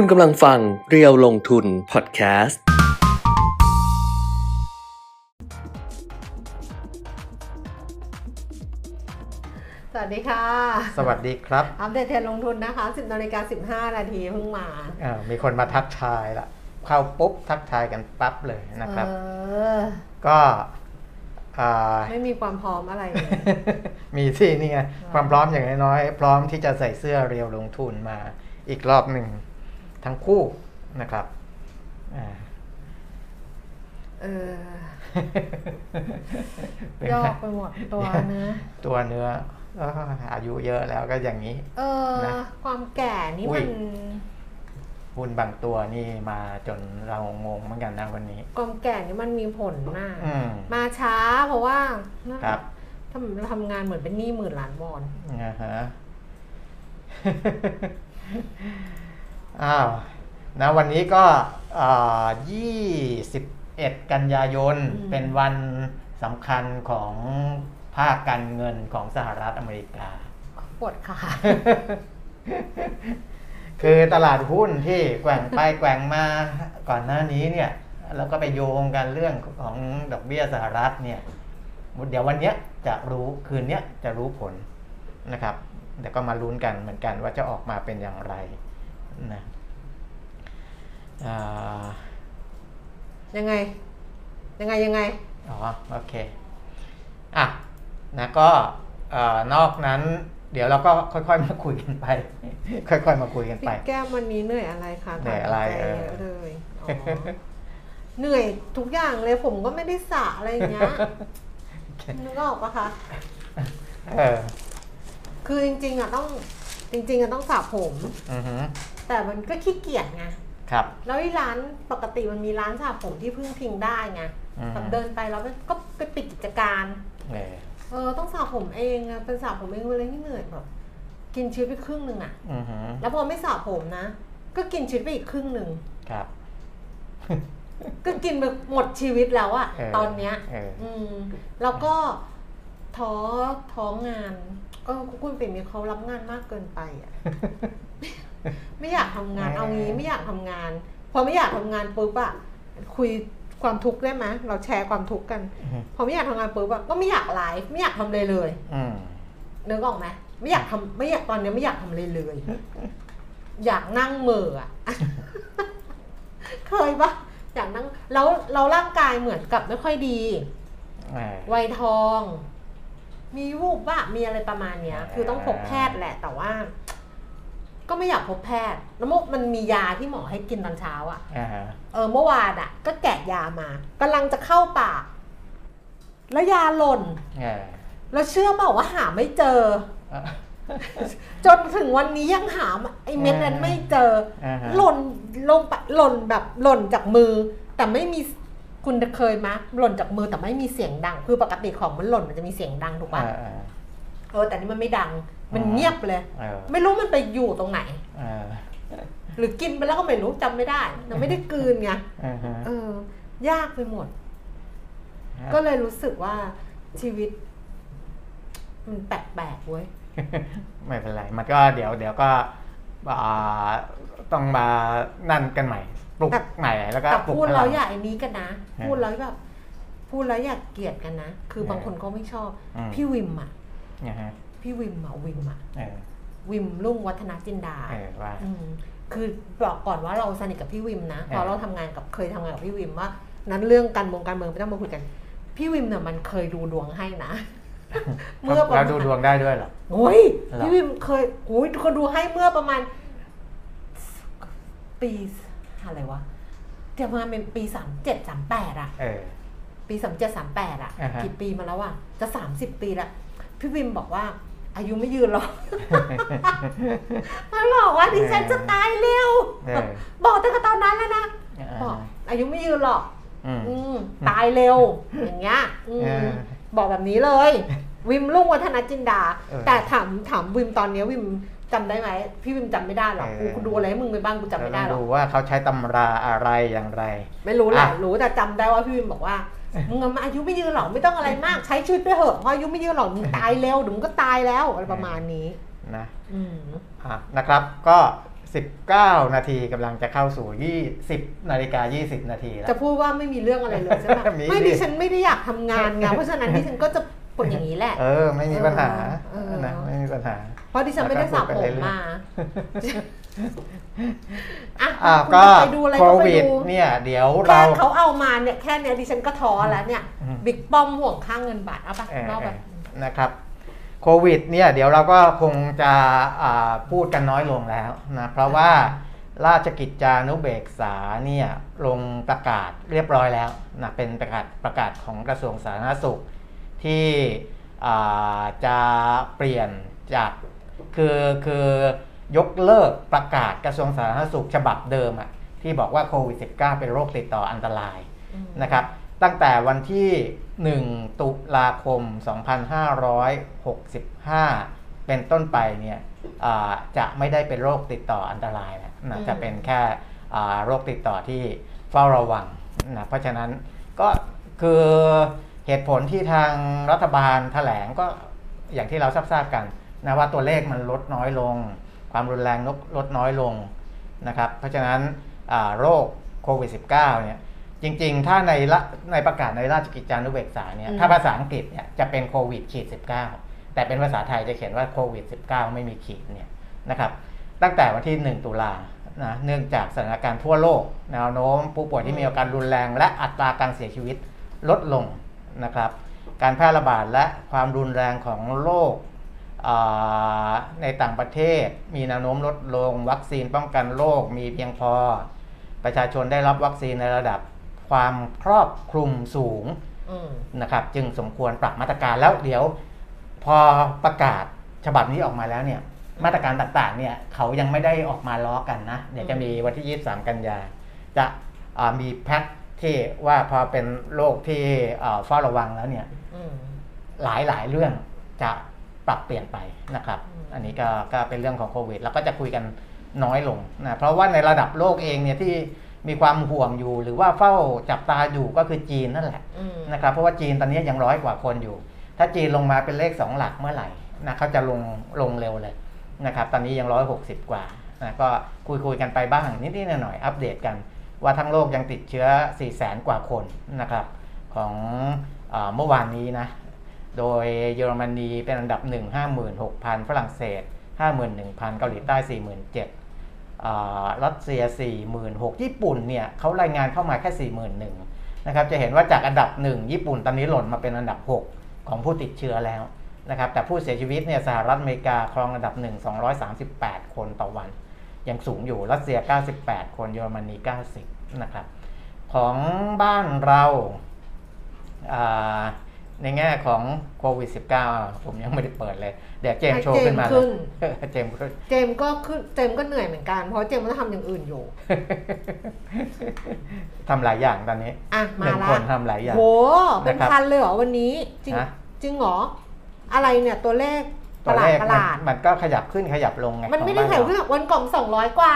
คุณกำลังฟังเรียวลงทุนพอดแคสต์ สวัสดีค่ะ สวัสดีครับอัปเดตเทรนด์ลงทุนนะคะ 10นาฬิกา15 นาทีเพิ่งมาอ่ามีคนมาทักทายละ เข้าปุ๊บทักทายกันปั๊บเลยนะครับ เออ ก็อ่าไม่มีความพร้อมอะไรเลย มีที่นี่ไงความพร้อมอย่างน้อยๆพร้อมที่จะใส่เสื้อเรียวลงทุนมาอีกรอบหนึ่ง ทั้งคู่นะครับอ่าเออเป็นยอไงกไปหมดตัวเนื้อ ตัวเนื้อเอ้ออายุเยอะแล้วก็อย่างนี้ เออนะความแก่นี่อุ้มัยนหุ้นบางตัวนี่มาจนเรางงเหมือนกันนะวันนี้ ความแก่นี่มันมีผลมากอืมมาช้าเพราะว่าครับทำทำงานเหมือนเป็นหนี้หมื่นล้านวอนนะฮะ อ้าวนะวันนี้ก็ยี่สิบเอ็ดกันยายนเป็นวันสำคัญของภาคการเงินของสหรัฐอเมริกาปวดขาคือตลาดหุ้นที่แกว่งไปแกว่งมาก่อนหน้านี้เนี่ย แล้วก็ไปโยงกันเรื่องของดอกเบี้ยสหรัฐเนี่ยเดี๋ยววันเนี้ยจะรู้คืนเนี้ยจะรู้ผลนะครับเดี๋ยวก็มาลุ้นกันเหมือนกันว่าจะออกมาเป็นอย่างไร นะอ่ายังไง ยังไง ยังไง อ๋อ โอเค อะ นะก็เอ่อนอกนั้น เดี๋ยวเราก็ค่อยๆมาคุยกันไป ค่อยๆมาคุยกันไปพี่แก้มวันนี้เหนื่อยอะไรคะเหนื่อยอะไรถามใจเออเยอะเลยอ๋อเหนื่อยทุกอย่างเลยผมก็ไม่ได้สระอะไรอย่างเงี้ยนึกออกปะคะเออคือจริงๆอะต้องจริงๆอะต้องสระผมอือฮึ แต่มันก็ขี้เกียจไงครับ แล้วไอ้ร้านปกติมันมีร้านสระผมที่พึ่งพิงได้ไงอืมแบบเดินไปแล้วมันก็ไปปิดกิจการเออเออต้องสระผมเองอะเป็นสระผมเองเลยที่เหนื่อยแบบกินชีวิตไปครึ่งหนึ่งอะอือฮึแล้วพอไม่สระผมนะ ก็กินชีวิตไปอีกครึ่งหนึ่งครับ ก็กินไปหมดชีวิตแล้วอะเออตอนเนี้ยเอออืมแล้วก็ท้อท้องานเออคุณปิ่นมีเขารับงานมากเกินไปอะ ไม่อยากทำงานเอางี้ไม่อยากทำงาน พอไม่อยากทำงานปุ๊บอะคุยความทุกข์ได้ไหมเราแชร์ความทุกข์กันอือฮึพอไม่อยากทำงานปุ๊บอะก็ไม่อยากไลฟ์ไม่อยากทำเลยเลยอืมนึกออกไหมไม่อยากทำไม่อยากตอนนี้ไม่อยากทำเลยเลย อยากนั่งเหม่ออะเคยปะอยากนั่งแล้วเราร่างกายเหมือนกับไม่ค่อยดีเออวัยทอง มีวูบบ้ามีอะไรประมาณเนี้ยอ่าคือต้องพบแพทย์แหละแต่ว่า ก็ไม่อยากพบแพทย์ แล้วมันมียาที่หมอให้กินตอนเช้าอะ่ะอ่าฮะเออเมื่อวานอะ่ะ ก็แกะยามากำลังจะเข้าปากแล้วยาหล่นเออแล้วเชื่อเปล่าว่าหาไม่เจออะจนถึงวันนี้ยังหาไอ้เม็ดนั้นไม่เจออ่าฮะหล่นลงไปหล่นแบบหล่นจากมือ แต่ไม่มีคุณเคยมะหล่นจากมือแต่ไม่มีเสียงดัง คือปกติของมันหล่นมันจะมีเสียงดังถูกอ่าปะอ่าเออแต่นี่มันไม่ดัง มันอ่าเงียบเลยเออไม่รู้มันไปอยู่ตรงไหนอ่าหรือกินไปแล้วก็ไม่รู้จำไม่ได้แต่ไม่ได้กลืนไงอ่าฮะเออ ยากไปหมด ก็เลยรู้สึกว่าชีวิต มันแปลกๆเว้ยไม่เป็นไร มันก็เดี๋ยวเดี๋ยวก็อ่าต้องมานั่นกันใหม่ปลุกแต่ใหม่แล้วก็แต่ปลุกพูดพแล้ลัวงอย่าไอ้นี้กันนะอ่าพูดแล้วแบบ พูดแล้วอย่าเกลียดกันนะ คือบางอ่าคนเขาไม่ชอบอืมพี่วิมอะนะฮะ พี่วิมอะวิมอะเออวิมรุ่งวัฒนจินดาเออว่าอืมคือบอกก่อนว่าเราสนิทกับพี่วิมนะเพราะอ่าเราทำงานกับเคยทำงานกับพี่วิมว่า นั้นเรื่องการเมืองการเมืองไม่ต้องมาคุยกัน พี่วิมเนี่ยมันเคยดูดวงให้นะ เมื่อประแล้วมาณดูดวงได้ด้วยเหรอ โอ้ยเหรอ พี่วิมเคยโอ้ยเขาดูให้เมื่อประมาณ ปีอะไรวะเดี๋ยวมาเป็นปีสามเจ็ดสามแปดอะเออ ปีสามเจ็ดสามแปดอะอ่าฮะ กี่ปีมาแล้วอะจะสามสิบปีละพี่วิมบอกว่า อายุไม่ยืนหรอก มันบอกว่าดิฉันจะตายเร็วเออบอกตั้งแต่ตอนนั้นแล้วนะอ่าบอกอายุไม่ยืนหรอกอืมอืมตายเร็ว อย่างเงี้ยอืมเออบอกแบบนี้เลย วิมรุ่งวัฒนจินดาเออแต่ถามถามวิมตอนเนี้ยวิมจำได้ไหมพี่วิมจำไม่ได้หรอกเอกูอกูดูอะไรให้มึงไปบ้างกูจำไม่ได้หรเราอกดูว่าเขาใช้ตำราอะไรอย่างไร ไม่รู้แหละอะรู้แต่จำได้ว่าพี่วิมบอกว่า มึงอะอายุไม่ยืนหรอกไม่ต้องอะไรมากใช้ชีวิตไปเถอะเพราะอายุไม่ยืนหรอกมึงตายเร็วเดี๋ยวมึงก็ตายแล้วอะไรประมาณนี้นะอืมอะนะครับก็ 19 นาทีกำลังจะเข้าสู่ 20 นาฬิกา 20 นาทีแล้ว จะพูดว่าไม่มีเรื่องอะไรเลยใช่ไหมมีไม่ดิดิฉันไม่ได้อยากทำงานไงเพราะฉะนั้นดิฉันก็จะปนอย่างนี้แหละ เออ ไม่มีปัญหาเออนะไม่มีปัญหา เพราะดิฉันไม่ได้สระผมมา อะอ่าคุณก็จะไปดูอะไรโคก็ไปวิดดูเนี่ยเดี๋ยวแค่เรา เขาเอามาเนี่ยแค่เนี้ยดิฉันก็ท้อแล้วเนี่ย อืม บิ๊กป้อมห่วงค่างเงินบาทเอาปะเออเล่าแบบ นะครับโควิดเนี่ยเดี๋ยวเราก็คงจะอ่าพูดกันน้อยลงแล้วนะเพราะว่าราชกิจจานุเบกษาเนี่ยลงประกาศเรียบร้อยแล้วนะเป็นประกาศประกาศของกระทรวงสาธารณสุข ที่อ่าจะเปลี่ยนจากคือคือ ยกเลิกประกาศกระทรวงสาธารณสุขฉบับเดิมอะที่บอกว่าโควิด -19 เป็นโรคติดต่ออันตรายอืมนะครับ ตั้งแต่วันที่ 1 ตุลาคม 2565 เป็นต้นไปเนี่ยอ่าจะไม่ได้เป็นโรคติดต่ออันตรายแล้วนะจะเป็นแค่อ่าโรคติดต่อที่เฝ้าระวังนะเพราะฉะนั้นก็คือเหตุผลที่ทางรัฐบาลแถลงก็อย่างที่เราทราบๆกันนะว่าตัวเลขมันลดน้อยลง ความรุนแรงลดลดน้อยลงนะครับ เพราะฉะนั้นโรคโควิด -19 เนี่ยจริงๆ ถ้าในละในประกาศในราชกิจจานุเบกษาเนี่ยถ้าภาษาอังกฤษเนี่ยจะเป็นโควิดขีด19 แต่เป็นภาษาไทยจะเขียนว่าโควิด -19 ไม่มีขีดเนี่ยนะครับตั้งแต่วันที่ 1 ตุลานะเนื่องจากสถานการณ์ทั่วโลก แนวโน้มผู้ป่วยที่มีอาการรุนแรง และอัตราการเสียชีวิตลดลงนะครับ การแพร่ระบาดและความรุนแรงของโรค ในต่างประเทศ มีแนวโน้มลดลงวัคซีนป้องกันโรคมีเพียงพอ ประชาชนได้รับวัคซีนในระดับความครอบคลุมสูงอืมนะครับ จึงสมควรปรับมาตรการแล้วเดี๋ยว พอประกาศฉบับนี้ออกมาแล้วเนี่ย มาตรการต่างๆ เนี่ยเขายังไม่ได้ออกมาล้อกันนะเดี๋ยวจะมีวันที่ 23 กันยา จะอ่ามีแพ็คที่ว่าพอเป็นโรคที่อ่าเฝ้าระวังแล้วเนี่ยอืมหลายหลายๆเรื่องจะ ปรับเปลี่ยนไปนะครับอืมอันนี้ก็ก็เป็นเรื่องของโควิด แล้วก็จะคุยกันน้อยลงนะเพราะว่าในระดับโลกเองเนี่ยที่มีความห่วงอยู่ หรือว่าเฝ้าจับตาอยู่ก็คือจีนนั่นแหละอืมนะครับเพราะว่าจีนตอนนี้ยังร้อยกว่าคนอยู่ ถ้าจีนลงมาเป็นเลข 2 หลักเมื่อไหร่นะเขาจะลงลงเร็วเลยนะครับตอนนี้ยังร้อยหกสิบกว่านะก็คุยคุยกันไปบ้างนิดๆหน่อยๆอัปเดตกัน ว่าทั้งโลกยังติดเชื้อ4 0 0แสนกว่าคนนะครับของอาเมื่อวานนี้นะ โดยเยอรมนีเป็นอันดับ 1 56,000 ฝรั่งเศส 51,000 เกาหลีใต้ 47,000อ่ารัสเซีย 46,000 ญี่ปุ่นเนี่ยเขารายงานเข้ามาแค่ 41,000 นะครับ จะเห็นว่าจากอันดับ 1 ญี่ปุ่นตอนนี้หล่นมาเป็นอันดับ 6 ของผู้ติดเชื้อแล้วนะครับ แต่ผู้เสียชีวิตเนี่ยสหรัฐอเมริกาครองอันดับ 1 238 คนต่อวัน ยังสูงอยู่ รัสเซีย 98 คน เยอรมนี 90 นะครับ ของบ้านเราอ่า ในแง่ของโควิด -19 อะผมยังไม่ได้เปิดเลย เดี๋ยวเจมส์โชว์ขึ้นมาเลยเจมส์ขึ้นเจมส์ก็ขึ้นเจมส์ก็เหนื่อยเหมือนกัน เพราะเจมส์ก็ต้องทำอย่างอื่นอยู่ทำหลายอย่างตอนนี้อะหมานึ่งละคนทำหลายอย่างโหเป็นนะครับพันเลยเหรอวันนี้ จริงฮะจริงเหรอ อะไรเนี่ยตัวเลขป ตัวระหลาเลดขประหมันลาดมันก็ขยับขึ้นขยับลงไงมันไม่ได้ของแถวบ้านเรื่องวันก่อนสองร้อยกว่า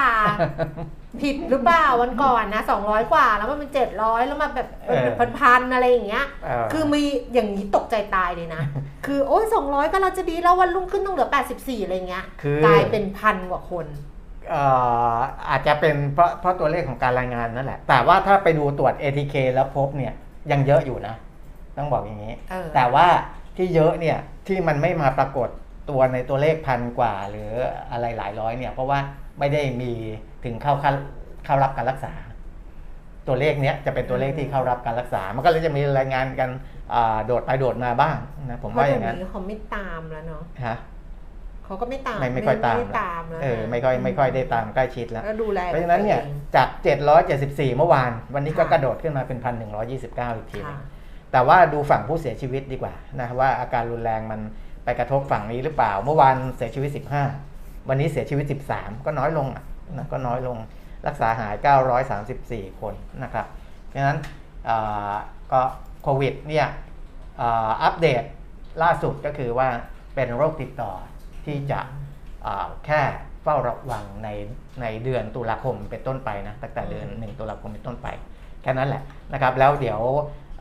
ผิดหรือเปล่าวันก่อนนะสองร้อยกว่า แล้วมันเป็นเจ็ดร้อยแล้วมาแบบเป็นพันๆอะไรอย่างเงี้ยเออคือมีอย่างนี้ตกใจตายเลยนะ คือโอ้ยสองร้อยก็เราจะดีแล้ววันรุ่งขึ้นต้องเหลือแปดสิบสี่อะไรเงี้ยคือกลายเป็นพันกว่าคนเอ่ออาจจะเป็นเพราะเพราะตัวเลขของการรายงานนั่นแหละ แต่ว่าถ้าไปดูตรวจ ATK แล้วพบเนี่ยยังเยอะอยู่นะ ต้องบอกอย่างนี้เออแต่ว่าที่เยอะเนี่ยที่มันไม่มาปรากฏ ตัวในตัวเลขพันกว่า หรืออะไรหลายร้อยเนี่ยเพราะว่าไม่ได้มีถึงเข้าเข้าเข้ารับการรักษา ตัวเลขเนี้ยจะเป็นตัวเลขที่เข้ารับการรักษา มันก็เลยจะมีรายงานกันอ่าโดดไปโดดมาบ้างนะผมเพว่าราะอเดี๋ยย่าวงนั้นนี้เขาไม่ตามแล้วเนาะฮะเขาก็ไม่ตามไม่ไม่ค่อยตามได้ตามแล้วเออไม่ค่อยไม่ค่อยได้ตามใกล้ชิดแล้วแล้วดูแลเพราะฉะนั้นเนี่ยตัวองจาก 774 เมื่อวาน วันนี้ก็ค่ะกระโดดขึ้นมาเป็น 1,129 อีกทีหนึ่ค่ะงแต่ว่าดูฝั่งผู้เสียชีวิตดีกว่านะว่าอาการรุนแรงมันไป กระทบฝั่งนี้หรือเปล่า เมื่อวานเสียชีวิต 15 วันนี้เสียชีวิต 13 ก็น้อยลงนะก็น้อยลงรักษาหาย 934 คนนะครับเพราะฉะนั้นก็โควิดเนี่ยอัปเดตล่าสุดก็คือว่าเป็นโรคติดต่อที่จะแค่เฝ้าระวังในในเดือนตุลาคมเป็นต้นไปนะตั้งแต่เดือน 1 ตุลาคมเป็นต้นไป แค่นั้นแหละนะครับ แล้วเดี๋ยว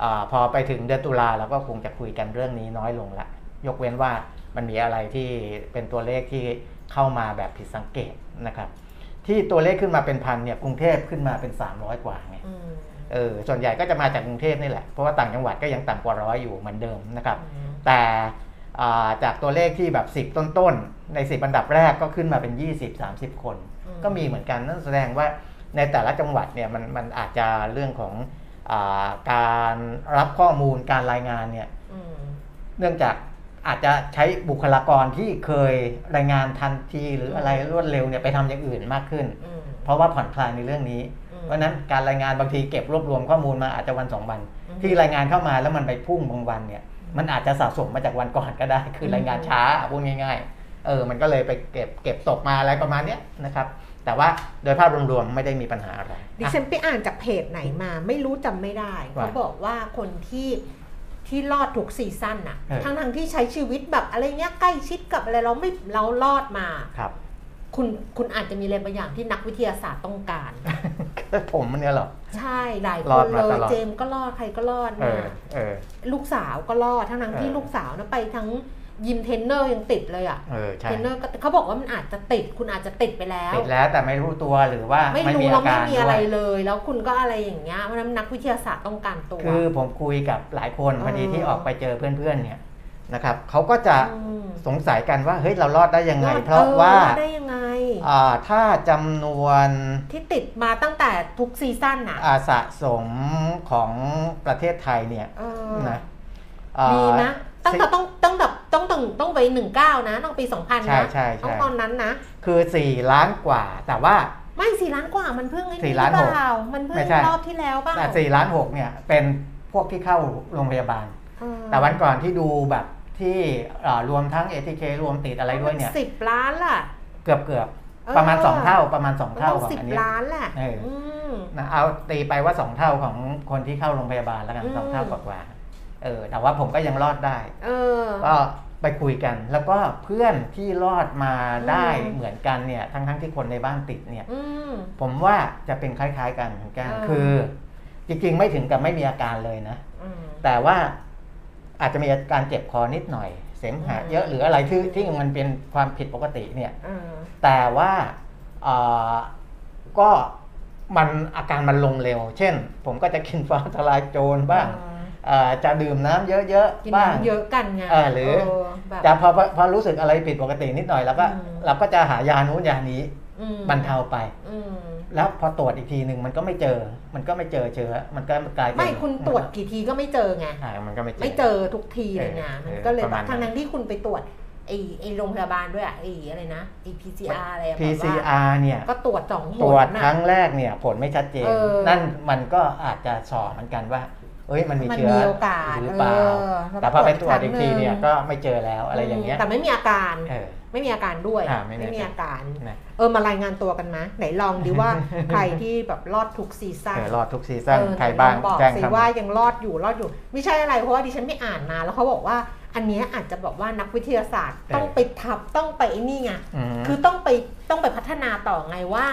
อพอไปถึงเดือนตุลาเราก็คงจะคุยกันเรื่องนี้น้อยลงละ ยกเว้นว่ามันมีอะไรที่เป็นตัวเลขที่เข้ามาแบบผิดสังเกตนะครับทที่ตัวเลขขึ้นมาเป็นพันเนี่ยกรุงเทพขึ้นมาเป็น 300 กว่าไงอืมเออส่วนใหญ่ก็จะมาจากกรุงเทพนี่แหละ เพราะว่าต่างจังหวัดก็ยังต่ำกว่าร้อยอยู่เหมือนเดิมนะครับอืมแต่อ่าจากตัวเลขที่แบบ 10 ต้นๆ ใน 10อันดับแรกก็ขึ้นมาเป็น 20-30 คนอืมก็มีเหมือนกันนั่นแสดงว่าในแต่ละจังหวัดเนี่ยมันมันอาจจะเรื่องของอาการรับข้อมูลการรายงานเนี่ยอืมเนื่องจาก อาจจะใช้บุคลากรที่เคยรายงานทันทีหรืออะไรรวดเร็วเนี่ยไปทำอย่างอื่นมากขึ้นอืมเพราะว่าผ่อนคลายในเรื่องนี้อืมเพราะฉะนั้นการรายงานบางทีเก็บรวบรวมข้อมูลมาอาจจะวันสองวันอืมที่รายงานเข้ามาแล้วมันไปพุ่งบางวันเนี่ยมันอาจจะสะสมมาจากวันก่อนก็ได้ คือรายงานช้าพูดง่าย ๆ เออ มันก็เลยไปเก็บเก็บตกมาอะไรประมาณเนี้ยนะครับ แต่ว่าโดยภาพรวมๆไม่ได้มีปัญหาอะไร ดิฉันไปอ่านจากเพจไหนมา ไม่รู้จำไม่ได้ว่าเขาบอกว่าคนที่ ที่รอดทุกซีซั่นน่ะเออ ทั้งทงๆที่ใช้ชีวิตแบบอะไรเงี้ยใกล้ชิดกับอะไรเราไม่เรารอดมา ครับ คุณคุณอาจจะมีอะไรบางอย่างที่นักวิทยาศาสตร์ต้องการ ผมมันเนี่ยเหรอ ใช่หลายครอดนมาเลตยลอด เจมส์ก็รอดใครก็รอดเอมาอเออ ลูกสาวก็รอดทั้งนั้นที่เออ ลูกสาวนะไปทั้ง ยิมเทรนเนอร์ยังติดเลยอะเออใช่เทรนเนอร์ก็เขาบอกว่ามันอาจจะติด คุณอาจจะติดไปแล้ว ติดแล้วแต่ไม่รู้ตัวหรือว่าไม่ไม่รู้มีเราอาไม่การมีด้อะไรวยเลย แล้วคุณก็อะไรอย่างเงี้ยเพราะฉะนั้นนักวิทยาศาสตร์ต้องการตัว คือผมคุยกับหลายคนพอดีเออที่ออกไปเจอเพื่อนๆเนี่ยนะครับเขาก็จะมสงสัยกันว่าเฮ้ยเรารอดได้ยังไงอดเพราะออว่ารอดได้ยังไงอ่าถ้าจำนวนที่ติดมาตั้งแต่ทุกซีซั่นน่ะอาสะสมของประเทศไทยเนี่ยเออนะอ่าดีนะ ตั้งแต่สิต้องต้องแบบต้องต้องต้องไปหนึ่งเก้านะ ต้องปีสองพันใช่นะใช่ใช่ต้องตอนนั้นนะ คือ4ล้านกว่าแต่ว่าไม่สี่ล้านกว่ามันเพิ่งไอ้สี่นี่ล้านเปหกล่ามันเพิ่ไม่งใช่รอบที่แล้วเปล่าแต่4ล้าน6เนี่ยเป็นพวกที่เข้าโรงพยาบาลเออแต่วันก่อนที่ดูแบบที่อ่ารวมทั้ง ATK รวมติดอะไรด้วยเนี่ยสิบล้านล่ะ เกือบเกือบเออประมาณ2เท่าประมาณ2มันเท่าต้องของสิบอันเนี้ยล้านแหละเอออืมนะเอาตีไปว่า2เท่าของคนที่เข้าโรงพยาบาลแล้วกันอืมสองเท่ากว่าๆ เออแต่ว่าผมก็ยังรอดได้เออก็ไปคุยกัน แล้วก็เพื่อนที่รอดมาได้อืมเหมือนกันเนี่ย ทั้งทั้งๆที่คนในบ้านติดเนี่ยอืมผมว่าจะเป็นคล้าย ๆ กันเหมือนกันเออคือ จริง ๆ ไม่ถึงกับไม่มีอาการเลยนะอืมแต่ว่าอาจจะมีอาการเจ็บคอนิดหน่อย เสมหะอืมเยอะหรืออะไรที่ที่มันเป็นความผิดปกติเนี่ยเออแต่ว่าเอ่อก็มันอาการมันลงเร็ว เช่น ผมก็จะกินฟ้าทลายโจรบ้างเอ่อ จะดื่มน้ำเยอะกินๆบ้างน้ำเยอะกันไงเออหรือแบบจะพอพอพอรู้สึกอะไรผิดปกตินิดหน่อยแล้วก็อืมเราก็จะหายานู้นยานี้อืมบรรเทาไปอืมแล้วพอตรวจอีกทีหนึ่งมันก็ไม่เจอ มันก็ไม่เจอเชื้อ มันก็กลายเป็นไม่คุณตรวจกี่ทีก็ไม่เจอไงอ่ามันก็ไม่เจอไม่เจอทุกทีเลยไงเออมันก็เลยประแบมาณบนั้นทางนั้นที่คุณไปตรวจไอ้ไอ้โรงพยาบาลด้วยอะไอ้อะไรนะไอ้ PCR อะไรอะแบบว่า PCR เนี่ยก็ตรวจสองหตรวจนน่ะครั้งแรกเนี่ย ผลไม่ชัดเจนเออนั่นมันก็อาจจะสอบเหมือนกันว่า เอ้ยมันมีมันเชื้อมีโอกาสหรือเปล่าเออแล้วแต่พอไปตรวจตรวจอีอีกกทีครั้งหนึ่งเนี่ยก็ไม่เจอแล้วอะไรอย่างเงี้ยแต่ไม่มีอาการเออไม่มีอาการด้วยอ่าไม่มีมีอาการนะเออมารายงานตัวกันไหมไหนลองดิว่าใครที่แบบรอดทุกซีซั่เอนอรอดทุกซีซั่นเออใครบ้างไหนลอบอกแจ้งสิเข้าว่ามายังรอดอยู่รอดอยู่ ไม่ใช่อะไรเพราะว่าดิฉันไม่อ่านมาแล้วเขาบอกว่าอันเนี้ยอาจจะบอกว่านักวิทยาศาสตร์ต้องไปทับต้องไปไอ้นี่ไงอืมคือต้องไปต้องไปพัฒนาต่อไงว่า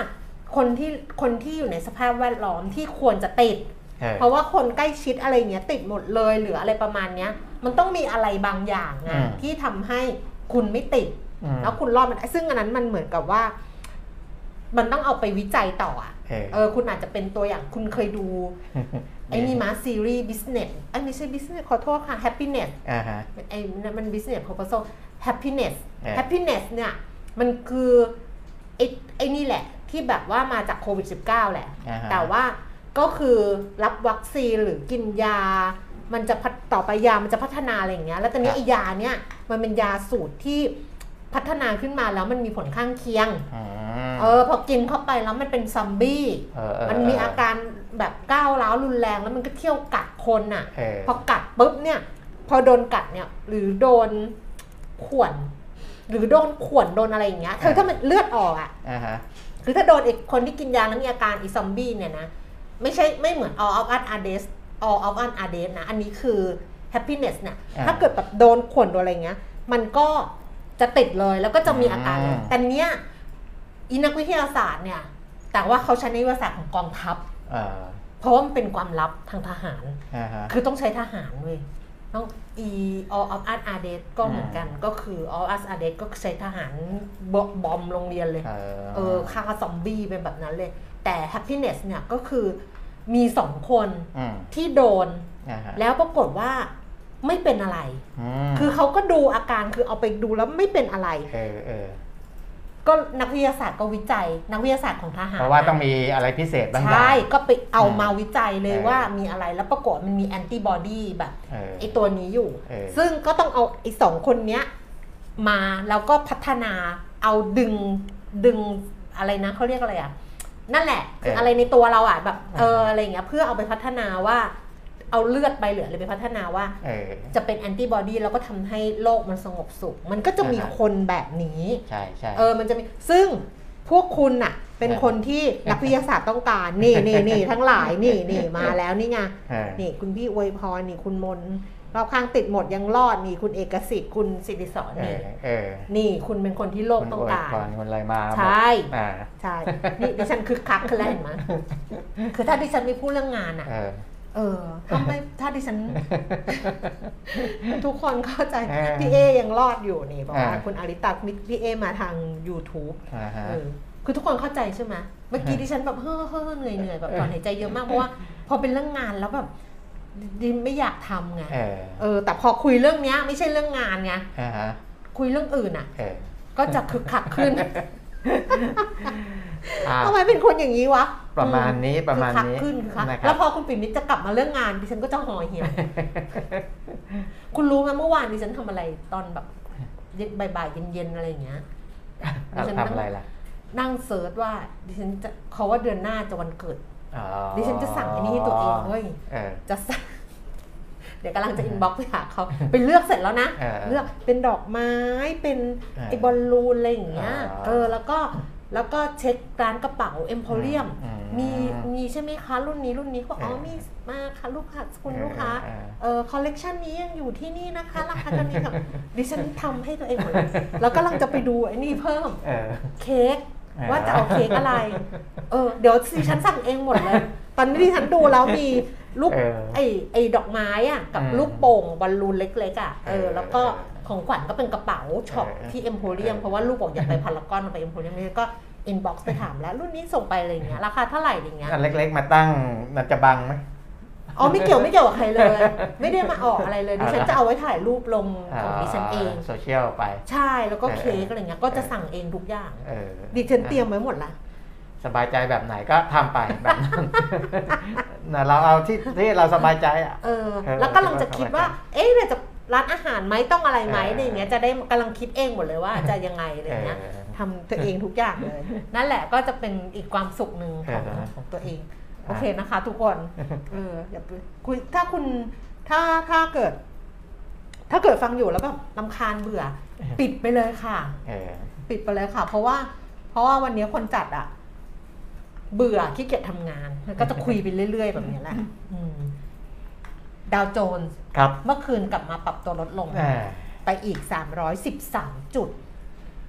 คนที่คนที่อยู่ในสภาพแวดล้อมที่ควรจะติด เออเพราะว่าคนใกล้ชิดอะไรเงี้ยติดหมดเลยหรืออะไรประมาณเนี้ย มันต้องมีอะไรบางอย่างอืนะมที่ทำให้คุณไม่ติดอืมแล้วคุณรอดมันซึ่งอันนั้นมันเหมือนกับว่า มันต้องเอาไปวิจัยต่ออะเออเออ คุณอาจจะเป็นตัวอย่างคุณเคยดูไอ้นี่มาซีรีส์ business ไอ้ยไม่ใช่ business ขอโทษค่ะ happiness อ่าฮะไอ้นั่นมัน business proposal happiness เออ happiness เนี่ย มันคือไอ้ไอ้นี่แหละ ที่แบบว่ามาจากโควิด -19 แหละอ่าฮะแต่ว่า ก็คือรับวัคซีนหรือกินยา มันจะพัฒต่อไปยามันจะพัฒนาอะไรอย่างเงี้ยแล้วตอนนี้ไอ้ยาเนี่ยมันเป็นยาสูตรที่พัฒนาขึ้นมาแล้วมันมีผลข้างเคียงอืมเออพอกินเข้าไปแล้วมันเป็นซอมบี้เออเออมันมีอาการแบบก้าวร้าวรุนแรงแล้วมันก็เที่ยวกัดคนน่ะเออพอกัดปุ๊บเนี่ย พอโดนกัดเนี่ย หรือโดนข่วน หรือโดนข่วนโดนอะไรอย่างเงี้ยเธอถ้ามันเลือดออกอะอ่าฮะคือถ้าโดนอีกคนที่กินยาแล้วมีอาการอีซอมบี้เนี่ยนะ ไม่ใช่ไม่เหมือน all of us are dead all of us are dead นะ อันนี้คือ happiness เนี่ยอ่าถ้าเกิดแบบโดนข่วนโดนอะไรเงี้ย มันก็จะติดเลยแล้วก็จะมีอาการเลยอืมแต่เนี้ยอีนักวิทยาศาสตร์เนี่ย แต่ว่าเขาใช้ในวิทยาศาสตร์ของกองทัพอ่าเพราะว่ามันเป็นความลับทางทหารอ่าฮะคือต้องใช้ทหารเว้ยน้อง e all of us are dead ก็เหมือนกัน ก็คือ all of us are dead ก็ใช้ทหารบอมโรงเรียนเลย เออเออฆ่าซอมบี้เป็นแบบนั้นเลย แต่ happiness เนี่ยก็คือมีสองคนอืมที่โดนอ่าฮะแล้วปรากฏว่าไม่เป็นอะไรมคือเขาก็ดูอาการคือเอาไปดูแล้วไม่เป็นอะไรเออเออก็นักวิทยาศาสตร์ก็วิจัย นักวิทยาศาสตร์ของทหารเพราะว่าต้องนมีอะไรพิเศษบางอย่างใช่ก็ไปเอาอืมมาวิจัยเลยเออว่ามีอะไรแล้วปรากฏมันมีแอนติบอดีแบบเออไอตัวนี้อยู่เออซึ่งก็ต้องเอาไอสองคนเนี้ยมาแล้วก็พัฒนาเอาดึงดึงอะไรนะเขาเรียกอะไรอะ นั่นแหละคืออะไรในตัวเราอะแบบเอออะไรอย่างเงี้ยเพื่อเอาไปพัฒนาว่าเอาเลือดไปเหลืออะไรไปพัฒนาว่าเออจะเป็นแอนติบอดีแล้วก็ทำให้โลกมันสงบสุข มันก็จะมีอ่าฮะคนแบบนี้ใช่ใช่เออมันจะมีซึ่งพวกคุณน่ะ เป็นเออคนที่นักวิทยาศาสตร์ต้องการ นี่นี่นี่ทั้งหลายนี่นี่มาแล้วนี่ไงเออนี่คุณพี่อวยพรนี่คุณมน รอบข้างติดหมดยังรอดนี่คุณเอกสิทธิ์คุณสิริสอนเอนี่อเออนี่คุณเป็นคนที่โลกต้องการคนอวยพรคนอะไรมาหมดใช่อ่าใช่นี่ดิฉันคือคักขึ้นแล้วเห็นไหมคือถ้าดิฉันไม่พูดเรื่องงานอะเออเออถ้าไม่ถ้าดิฉัน ทุกคนเข้าใจเออพี่เอยังรอดอยู่นี่บอกว่าอ่าคุณอาริตาพี่เอมาทาง YouTube อ่าฮะเออคือทุกคนเข้าใจใช่ไหมเมื่อกี้ดิฉันแบบเฮ้อเฮ้อเหนื่อยเหนื่อยแบบถอนหายใจเยอะมากเพราะว่าพอเป็นเรื่องงานแล้วแบบ ดินไม่อยากทำไงเออเออ แต่พอคุยเรื่องเนี้ย ไม่ใช่เรื่องงานไงอ่าฮะคุยเรื่องอื่นอะ เออก็จะคึกคักขึ้นอ่าทำไมเป็นคนอย่างนี้วะประมาณนี้ประมาณนี้คึกคักขึ้นคึกคักนะครับแล้วพอคุณปิ่นนิดจะกลับมาเรื่องงานดิฉันก็จะห่อเหี่ยว คุณรู้ไหมเมื่อวานดิฉันทำอะไรตอนแบบเย็นบ่ายๆเย็นๆอะไรอย่างเงี้ย ดิฉันทำอะไรล่ะ นั่ง search ว่าดิฉันจะเขาว่าเดือนหน้าจะวันเกิดอ๋อ ดิฉันจะสั่งอันนี้ให้ตัวเองเว้ยเออจะสั่งเดี๋ยวกำลังจะ inbox ไปหาเขาไปเลือกเสร็จแล้วนะเออเลือกเป็นดอกไม้เป็นเออไอบอลลูนอะไรอย่างเงี้ยอ๋อเออแล้วก็แล้วก็เช็คร้านกระเป๋าเอ็มโพเรียมอืมมีมีใช่ไหมคะ รุ่นนี้รุ่นนี้เขาบอกอ๋อเออมีมาค่ะลูกค้าคุณเออลูกค้าเออเออคอลเลกชันนี้ยังอยู่ที่นี่นะคะราคาเท่านี้ค่ะดิฉันทำให้ตัวเองหมดเลยแล้วกำลังจะไปดูไอ้นี่เพิ่มเออเค้กเออ ว่าจะเอาเค้กอะไร เออเดี๋ยวดิฉันสั่งเองหมดเลย ตอนนี้ดิฉันดูแล้วมีลูกเออไอ้ไอ้ดอกไม้อะกับอืมลูกโป่งบอลลูนเล็กๆอะเอเอออแล้วก็ของขวัญก็เป็นกระเป๋า shop เออที่เอ็มโพเรียมเออเพราะว่าลูกบอกอยากไปพารากอนเอาไปเอ็มโพเรียมนี่ก็ inbox ไปถามแล้ว รุ่นนี้ส่งไปอะไรอย่างเงี้ยราคาเท่าไหร่อะไรอย่างเงี้ยอันเล็กๆ มาตั้งมันจะบังไหม อ๋อไม่เกี่ยวไม่เกี่ยวกับใครเลย ไม่ได้มาออกอะไรเลยดิฉันเอาละจะเอาไว้ถ่ายรูปลงของดิฉันเองโซเชียลไป ใช่แล้วก็เออเค้กอะไรเงี้ยก็จะสั่งเองทุกอย่างเออดิฉันเตรียมไว้หมดละสบายใจแบบไหนก็ทำไปแบบนั้นนะเราเอาที่ที่เราสบายใจอะเออเออแล้วกำลังจะคิดว่า เอ๊ะเนี่ยจะร้านอาหารไหมต้องอะไรไหมเอออะไรอย่างเงี้ยจะได้กำลังคิดเองหมดเลยว่าจะยังไงอะไรเงี้ยเออทำตัวเองทุกอย่างเลย นั่นแหละก็จะเป็นอีกความสุขหนึ่งของเออของตัวเอง โอเคนะคะ ทุกคนเอออย่าไปคุยถ้าคุณถ้าถ้าเกิด ถ้าเกิดฟังอยู่แล้วแบบลำคาญเบื่อ ปิดไปเลยค่ะเออปิดไปเลยค่ะ เพราะว่า เพราะว่าวันนี้คนจัดอะเบื่อขี้เกียจทำงานแล้วก็จะคุยไปเรื่อย ๆ แบบนี้แหละอืมดาวโจนส์ครับเมื่อคืนกลับมาปรับตัวลดลงอ่าไปอีก 313 จุด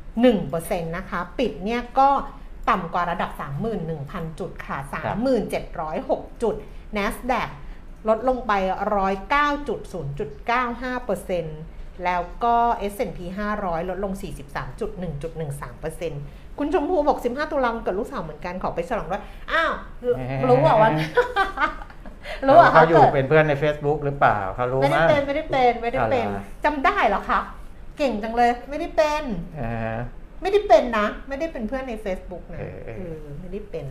1%นะคะ ปิดเนี่ยก็ ต่ำกว่าระดับ 31,000 จุดค่ะ 3,706 จุด NASDAQ ลดลงไป 109.0.95%แล้วก็ S&P 500 ลดลง 43.1.13%คุณชมพูบอก 15 ตุลาคมเกิดลูกสาวเหมือนกันขอไปฉลองด้วย อ้าว รู้รู้ว่าวันรู้ว่าเขาเขาอยู่เกิดเป็นเพื่อนใน Facebook หรือเปล่าเขารู้ไม่ได้มั้ยเป็น ไม่ได้เป็น ไม่ได้เป็นอ๋อเหรอจำได้เหรอคะ เก่งจังเลย ไม่ได้เป็นเออ ไม่ได้เป็นนะ ไม่ได้เป็นเพื่อนใน Facebook นะเออเออเออไม่ได้เป็น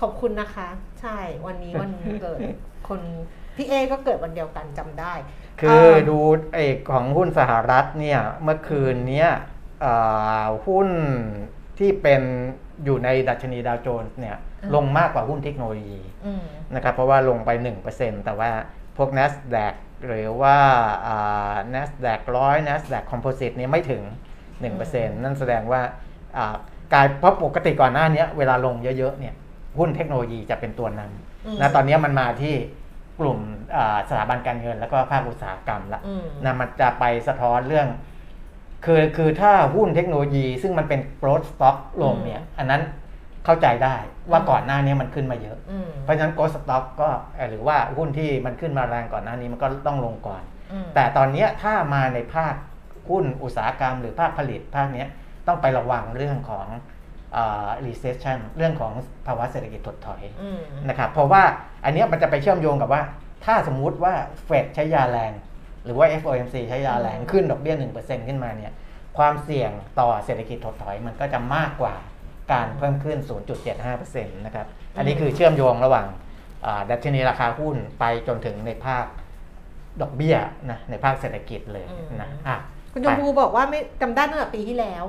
ขอบคุณนะคะ ใช่วันนี้วันเกิดคนพี่เอก็เกิดวันเดียวกันจำได้ คือเดูเอกของหุ้นสหรัฐเนี่ยเมื่อคืนเนี้ยเอ่อหุ้นที่เป็นอยู่ในดัชนีดาวโจนส์เนี่ยอืมลงมากกว่าหุ้นเทคโนโลยีอืมนะครับเพราะว่าลงไป 1%แต่ว่าพวก NASDAQ หรือว่าอ่า NASDAQ 100 NASDAQ Composite เนี่ยไม่ถึง 1%นั่นแสดงว่าอ่ากลายเพราะปกติก่อนหน้าเนี้ยเวลาลงเยอะๆเนี่ยหุ้นเทคโนโลยีจะเป็นตัวนอืมำนะตอนเนี้ยมันมาที่กลุ่มอ่าสถาบันการเงิน แล้วก็ภาคอุตสาหกรรมละอืมนะมันจะไปสะท้อนเรื่อง คือคือถ้าหุ้นเทคโนโลยี ซึ่งมันเป็น growth stock ลงเนี่ยอันนั้นเข้าใจได้ว่าก่อนหน้านี้มันขึ้นมาเยอะอืมเพราะฉะนั้น growth stock ก็เอ่อหรือว่าหุ้นที่มันขึ้นมาแรงก่อนหน้านี้มันก็ต้องลงก่อนอืมแต่ตอนเนี้ยถ้ามาในภาค หุ้นอุตสาหกรรมหรือภาคผลิตภาคเนี้ยต้องไประวังเรื่องของเอ่อ recession เรื่องของภาวะเศรษฐกิจถดถอยอืมนะครับเพราะว่าอันเนี้ยมันจะไปเชื่อมโยงกับว่า ถ้าสมมุติว่าเฟดใช้ยาแรง หรือว่า FOMC ใช้ยาแรงอืมขึ้นดอกเบี้ย 1%ขึ้นมาเนี่ยความเสี่ยงต่อเศรษฐกิจถดถอยมันก็จะมากกว่าการเพิ่มขึ้น 0.75%นะครับอันนี้คือเชื่อมโยงระหว่างอ่าดัชนีราคาหุ้นไปจนถึงในภาคดอกเบี้ยนะในภาคเศรษฐกิจเลยนะอะ คุณชมพูบอกว่าไม่จำได้ตั้งแต่ปีที่แล้ว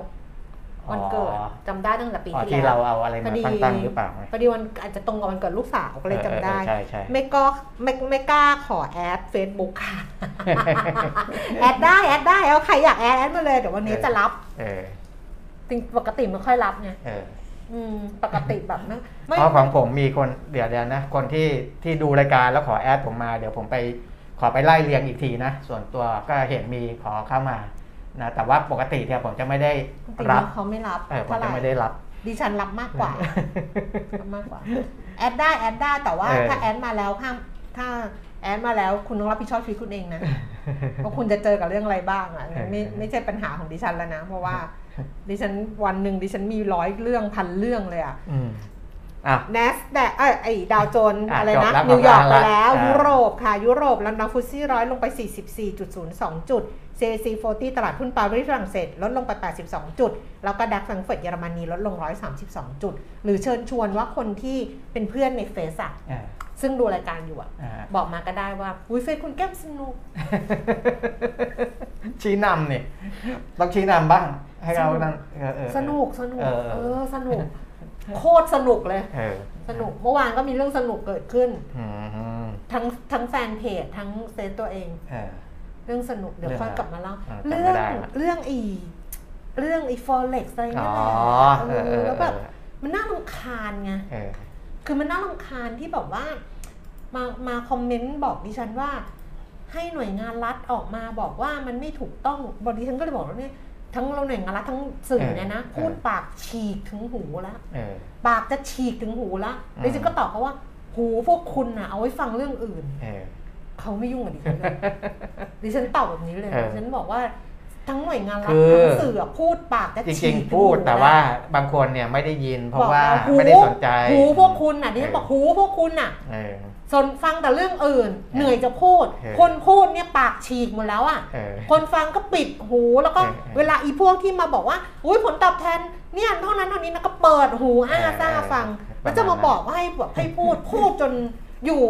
วันเกิดอ๋อจำได้ตั้งแต่ปีอ๋อที่ที่แล้วเราเอาอะไรพมาอดีตั้งๆหรือเปล่าพอดีวันอาจจะตรงกับวันเกิดลูกสาวก็เลยจำได้เออเออใช่ใช่ไม่ก็ไม่ไม่กล้าขอแอด Facebook ค่ะ add ได้ add ได้เอาใครอยาก add add มาเลยเดี๋ยววันนี้จะรับเออจริงปกติไม่ค่อยรับไงเอออืมปกติแบบไม่ไม่เพราะของผมมีคนเดี๋ยวเดี๋ยวนะ คนที่ที่ดูรายการแล้วขอ add ผมมาเดี๋ยวผมไป ขอไปไล่เรียงอีกทีนะ ส่วนตัวก็เห็นมีขอเข้ามานะแต่ว่าปกติเนี่ยผมจะไม่ได้ปกติรับเขาไม่รับเออผมเท่าไหจะร่ไม่ได้รับ ดิฉันรับมากกว่ารับมากกว่า add ได้ add ได้แต่ว่าเออถ้า add มาแล้วห้ามถ้า add มาแล้วคุณต้องรับผิดชอบชีวิตคุณเองนะว่าคุณจะเจอกับเรื่องอะไรบ้างอะไม่ไม่ใช่ปัญหาของดิฉันแล้วนะ เพราะว่าดิฉันวันหนึ่งดิฉันมีร้อยเรื่องพันเรื่องเลยอะ อืมอะ n a s d a q เอ้ยไอ้ดาวโจนส์อะอะไรนะจบแล้วนิวยอร์กประไปมาณละแล้วอ่ายุยุโรปค่ะ ยุโรปลอนดอน FTSE ร้อยลงไป 44.02 จุด CAC 40 ตลาดหุ้นปารีสฝรั่งเศสลดลงไป 82 จุด แล้วก็ DAX แฟรงก์เฟิร์ตเยอรมนีลดลง 132 จุด หรือเชิญชวนว่าคนที่เป็นเพื่อนในเฟซอะอ่าซึ่งดูรายการอยู่อะอ่าบอกมาก็ได้ว่าอุ้ยเฟซคุณแก้มสนุก ชี้นำเนี่ยต้องชี้นำบ้างให้เรานั่งเออเออสนุกสนุกเออเออสนุก โคตรสนุกเลยเออสนุกเมื่อวานก็มีเรื่องสนุกเกิดขึ้นอืมทั้งทั้งแฟนเพจทั้งเซตตัวเองเออเรื่องสนุกเดี๋ยวเรื่องค่อยอะไรกลับมาเล่าอ่าเรื่จำไม่องได้ละเรื่องอี เรื่องอีฟอเร็กซ์อะไรอ๋นั่อนแหละเออเอเอออแล้วแบบมันน่ารำคาญไงเออคือมันน่ารำคาญที่แบบว่า มามาคอมเมนต์บอกดิฉันว่า ให้หน่วยงานรัฐออกมาบอกว่ามันไม่ถูกต้องบอกดิฉันก็เลยบอกว่าเนี่ย ทั้งเราหน่วยงานรัฐทั้งสื่อเนี่ยนะเออพูดปากฉีกถึงหูแล้วเออปากจะฉีกถึงหูแล้วอืมดิฉันก็ตอบเขาว่า หูพวกคุณน่ะเอาไว้ฟังเรื่องอื่นเออเขาไม่ยุ่งกับดิฉันเลยดิฉันตอบแบบนี้เลยเออดิฉันบอกว่าทั้งหน่วยงานรัคืฐอทั้งสื่ออะพูดปากจะจฉีริงกๆพูดแต่ว่าบางคนเนี่ยไม่ได้ยิน เพราะว่าบอกแล้วหูไม่ได้สนใจหูพวกคุณน่ะดิฉันบอกหูพวกคุณน่ะเออ สนฟังแต่เรื่องอื่น เหนื่อยจะพูดเออคนพูดเนี่ยปากฉีกหมดแล้วอะเออคนฟังก็ปิดหูแล้วก็เออเออเวลาอีพวกที่มาบอกว่าอุ้ยผลตอบแทนเนี่ยเท่านั้นเท่านี้นะก็เปิดหูอ้าเออซ่าเออฟังประมาณแล้วจะมาบอกว่าให้แบบให้พูดพูดจนอยู่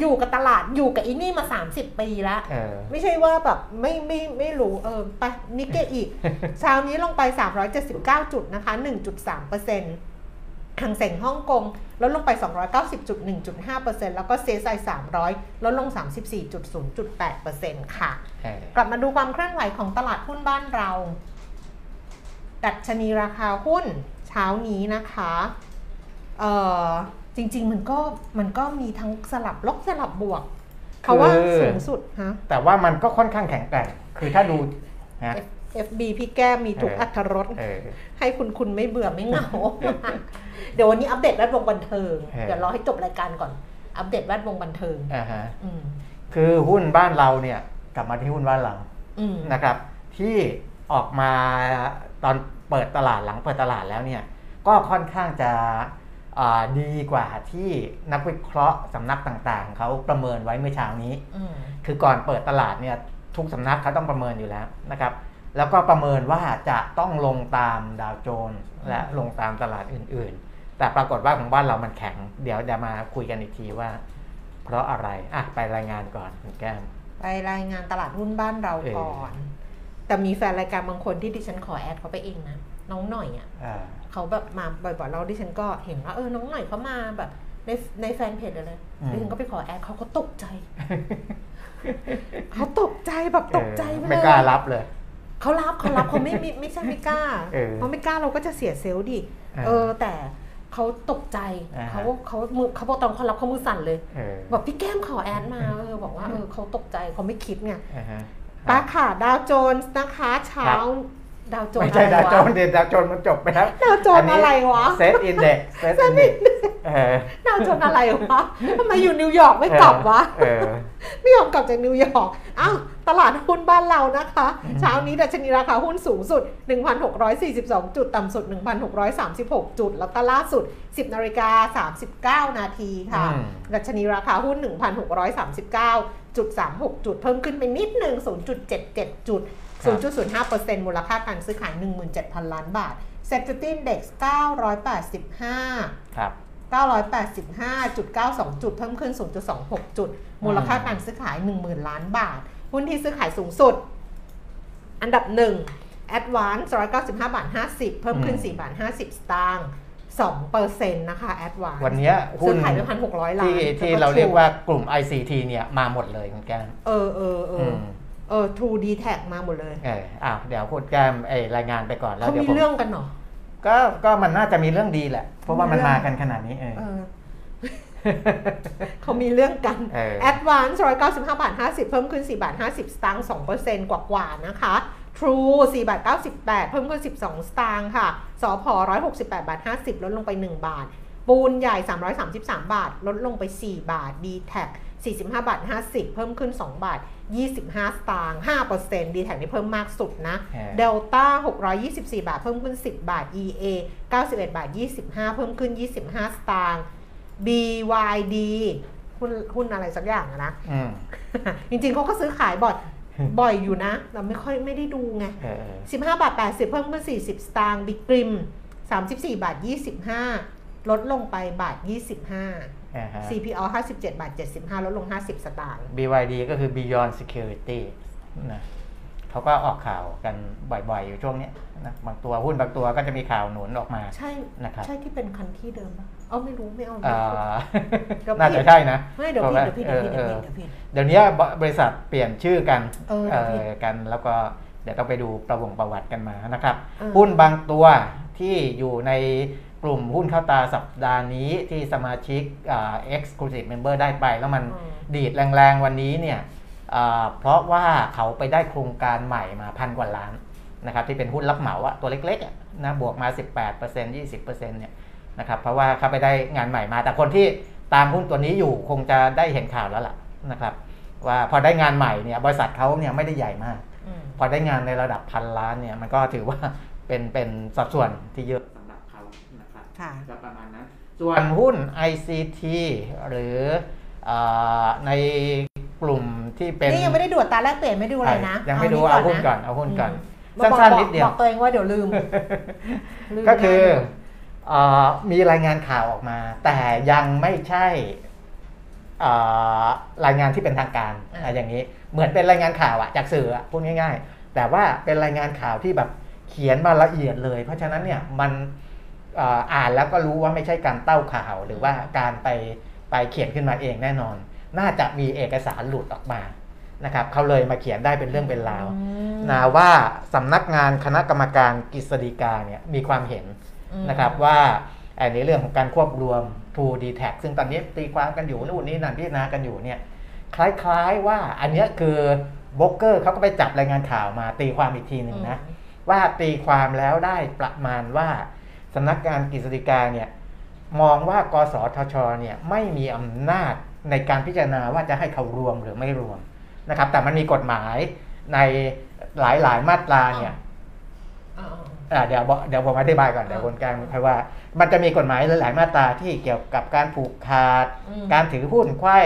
อยู่กับตลาดอยู่กับอีนี่มา 30 ปีแล้วเออไม่ใช่ว่าแบบไม่ไม่ไม่รู้เออไปนิกเกอีกเช้านี้ลงไป 379 จุดนะคะ 1.3เปอร์เซ็นต์ หางเส็งฮ่องกงลดลงไป 290.1.5%แล้วก็เซซาย300 ลดลง 34.0.8%ค่ะเออกลับมาดูความเคลื่อนไหวของตลาดหุ้นบ้านเรา ดัชนีราคาหุ้นเช้านี้นะคะเอ่อจริง ๆ มันก็มันก็มีทั้งสลับลบสลับบวกเขาว่าสูงสุดฮะแต่ว่ามันก็ค่อนข้างแข็งแกร่งคือถ้าดูนะ F FB พี่แก้มมีทุกเอออัตรสเออให้คุณคุณไม่เบื่อไม่เหงา เดี๋ยววันนี้อัปเดตแวดวงบันเทิงเออเดี๋ยวรอให้จบรายการก่อน อัปเดตแวดวงบันเทิงอ่าฮะอืมคือหุ้นบ้านเราเนี่ย กลับมาที่หุ้นบ้านเราอืมนะครับ ที่ออกมาตอนเปิดตลาดหลังเปิดตลาดแล้วเนี่ย ก็ค่อนข้างจะอ่าดีกว่าที่นักวิเคราะห์สำนักต่างๆ เขาประเมินไว้เมื่อเช้านี้อืมคือก่อนเปิดตลาดเนี่ยทุกสำนักเขาต้องประเมินอยู่แล้วนะครับ แล้วก็ประเมินว่าจะต้องลงตามดาวโจนส์และลงตามตลาดอื่นๆ แต่ปรากฏว่าของบ้านเรามันแข็ง เดี๋ยวจะมาคุยกันอีกทีว่า เพราะอะไรอะไปรายงานก่อนคุณแก้ม ไปรายงานตลาดหุ้นบ้านเราก่อน แต่มีแฟนรายการบางคนที่ดิฉันขอแอดเขาไปเองนะน้องหน่อยอะอ่าเขาแบบมาบ่อยๆแล้วดิฉันก็เห็นว่าเออน้องหน่อยเขามาแบบในในแฟนเพจอะไรอืมดิฉันก็ไปขอแอดเขาก็ตกใจ เขาตกใจแบบตกใจไปเออเลยไม่กล้ารับเลย เขารับเขารับเขาไม่ไม่ไม่ใช่ไม่กล้าเออเพราะไม่กล้าเราก็จะเสียเซลล์ดิอ่าเออแต่เขาตกใจอ่าฮะเขาเขามือเขาบอกตอนเขารับเขามือสั่นเลยเออบอกพี่แก้มขอ add มาเออบอกว่าเออเขาตกใจเขาไม่คิดไงอ่าฮะป้าค่ะดาวโจนส์นะคะเช้าครับ ดาวโจนส์ไม่ใช่อะไรดาวโจนวะส์เดนดาวโจนส์มันจบไปแล้วดาวโจนส์อะไรวะ SET index SET index เออดาวโจนส์อะไรวะทำไมอยู่นิวยอร์กไม่กลับวะเออไม่ยอมกลับจากนิวยอร์กอ้าวตลาดหุ้นบ้านเรานะคะอืมเช้านี้ดัชนีราคาหุ้นสูงสุด 1,642 จุด ต่ำสุด 1,636 จุด แล้วก็ล่าสุด 10นาฬิกา39 นาทีค่ะอืมดัชนีราคาหุ้น 1,639 จุด 36 จุด เพิ่มขึ้นไปนิดหนึ่ง0.77 จุด 0.05%มูลค่าการซื้อขาย 17,000 ล้านบาท Safety Index 985ครับ985.92 จุด เพิ่มขึ้น 0.26 จุด มูลค่าการซื้อขาย 10,000 ล้านบาท หุ้นที่ซื้อขายสูงสุด อันดับ 1 Advance 195 บาท 50 เพิ่มขึ้นอืม4บาท 50 สตางค์2เปอร์เซ็นต์นะคะ Advance วันเนี้ยหุ้ซื้อนขายไปพันหกร้อยล้านที่ที่แล้วก็เราเรียก True ว่ากลุ่ม ICT เนี่ยมาหมดเลยคุณแก้มเออเออเอออม เออ True d t a c มาหมดเลยเอออ้าวเดี๋ยวคุณแก้มไอรายงานไปก่อนแล้วเขาเดี๋ยวมีผมเรื่องกันเหรอ ก็ก็มันน่าจะมีเรื่องดีแหละ เพราะว่ามันมีเรื่องมากันขนาดนี้เออ เออ เขามีเรื่องกันเออ Advance 195บาท50เพิ่มขึ้น4บาท50สตางค์2%กว่ากว่าๆนะคะ True 4บาท98 เพิ่มขึ้น 12 สตางค์ค่ะสพ168 บาท 50 ลดลงไป 1 บาท ปูนใหญ่ 333 บาท ลดลงไป 4 บาท d t a c 45 บาท 50 เพิ่มขึ้น 2 บาท 25 สตางค์5% d t a c นี่เพิ่มมากสุดนะเออเดลต้า624 บาท เพิ่มขึ้น 10 บาท EA 91 บาท 25 เพิ่มขึ้น 25 สตางค์ BYD หุ้นหุ้นอะไรสักอย่างอะนะอืมจริงๆเขาก็ซื้อขายบ่อยบ่อยอยู่นะแต่ไม่ค่อยไม่ได้ดูไงเออเออ15 บาท 80 เพิ่มขึ้น 40 สตางค์บิ๊กกริม 34 บาท 25 ลดลงไปบาท 25อ่าฮะ CPO 57บาท75 ลดลง 50 สตางค์ BYD ก็คือ Beyond Security นะเขาก็ออกข่าวกันบ่อยๆ อยู่ช่วงเนี้ยนะบางตัวหุ้นบางตัวก็จะมีข่าวหนุนออกมา ใช่นะครับใช่ที่เป็นคันที่เดิมปะเออไม่รู้ไม่เอาเอ่อเดี๋ยวผิดน่าจะใช่นะไม่เดี๋ยวผิดเดี๋ยวผิดเดี๋ยวผิดเดี๋ยวผิดเดี๋ยวผิดเดี๋ยวนี้บริษัทเปลี่ยนชื่อกันเออเดี๋ยวผิดอกันแล้วก็เดี๋ยวต้องไปดูประวงประวัติกันมานะครับเออหุ้นบางตัวที่อยู่ใน กลุ่มหุ้นเข้าตาสัปดาห์นี้ที่สมาชิกอ่า exclusive member ได้ไป แล้วมันอืมดีดแรงๆ วันนี้เนี่ยอ่าเพราะว่าเขาไปได้โครงการใหม่มาพันกว่าล้านนะครับที่เป็นหุ้นรับเหมาอะตัวเล็กๆอะนะบวกมา 18% 20%เนี่ยนะครับเพราะว่าเขาไปได้งานใหม่มา แต่คนที่ตามหุ้นตัวนี้อยู่คงจะได้เห็นข่าวแล้วล่ะนะครับว่าพอได้งานใหม่เนี่ยบริษัทเขาเนี่ยไม่ได้ใหญ่มากอืมพอได้งานในระดับพันล้านเนี่ยมันก็ถือว่าเป็นเป็นสัดส่วนที่เยอะสำหรับเขา นะครับค่ะก็ประมาณนั้น ส่วนหุ้น ICT หรือเออในกลุ่มที่เป็นนี่ยังไม่ได้ดูอัตราแลกเปลี่ยนไม่ดูอะไรนะยังไม่ดูนเอานี้หุ้นนะก่อนเอาหุ้นก่อนมบอกสั้นบอกๆนิดเดียวบอกตัวเองว่าเดี๋ยวลืมลืมก็คือได้เออมีรายงานข่าวออกมา แต่ยังไม่ใช่เอ่อรายงานที่เป็นทางการอะอย่างนี้เหมือนเป็นรายงานข่าวอะจากสื่ออะพูดง่าย ๆ แต่ว่าเป็นรายงานข่าวที่แบบเขียนมาละเอียดเลย เพราะฉะนั้นเนี่ยมันเอ่ออ่านแล้วก็รู้ว่าไม่ใช่การเต้าข่าวหรือว่าการไปไปเขียนขึ้นมาเองแน่นอน น่าจะมีเอกสารหลุดออกมานะครับเขาเลยมาเขียนได้เป็นเรื่องเป็นราวอืมนะว่าสำนักงานคณะกรรมการกฤษฎีกาเนี่ยมีความเห็นอืมนะครับว่าไอ้ในเรื่องของการควบรวม True d t a c ซึ่งตอนนี้ตีความกันอยู่นู่นนี่นั่นพิจารณากันอยู่เนี่ยคล้ายๆว่าอันเนี้ยคือโบรกเกอร์เขาก็ไปจับรายงานข่าวมาตีความอีกทีหนึ่งนะว่าตีความแล้วได้ประมาณว่า สำนักงานกฤษฎีกาเนี่ยมองว่ากสทชเนี่ยไม่มีอำนาจในการพิจารณาว่าจะให้เขารวมหรือไม่รวมนะครับ แต่มันมีกฎหมายในหลายๆมาตราเนี่ยอ่าเดี๋ยวเดี๋ยวผมอธิบายก่อนเดี๋ยวคนกลางเพราะว่า มันจะมีกฎหมายหลายๆมาตราที่เกี่ยวกับการผูกขาด การถือหุ้นไขว้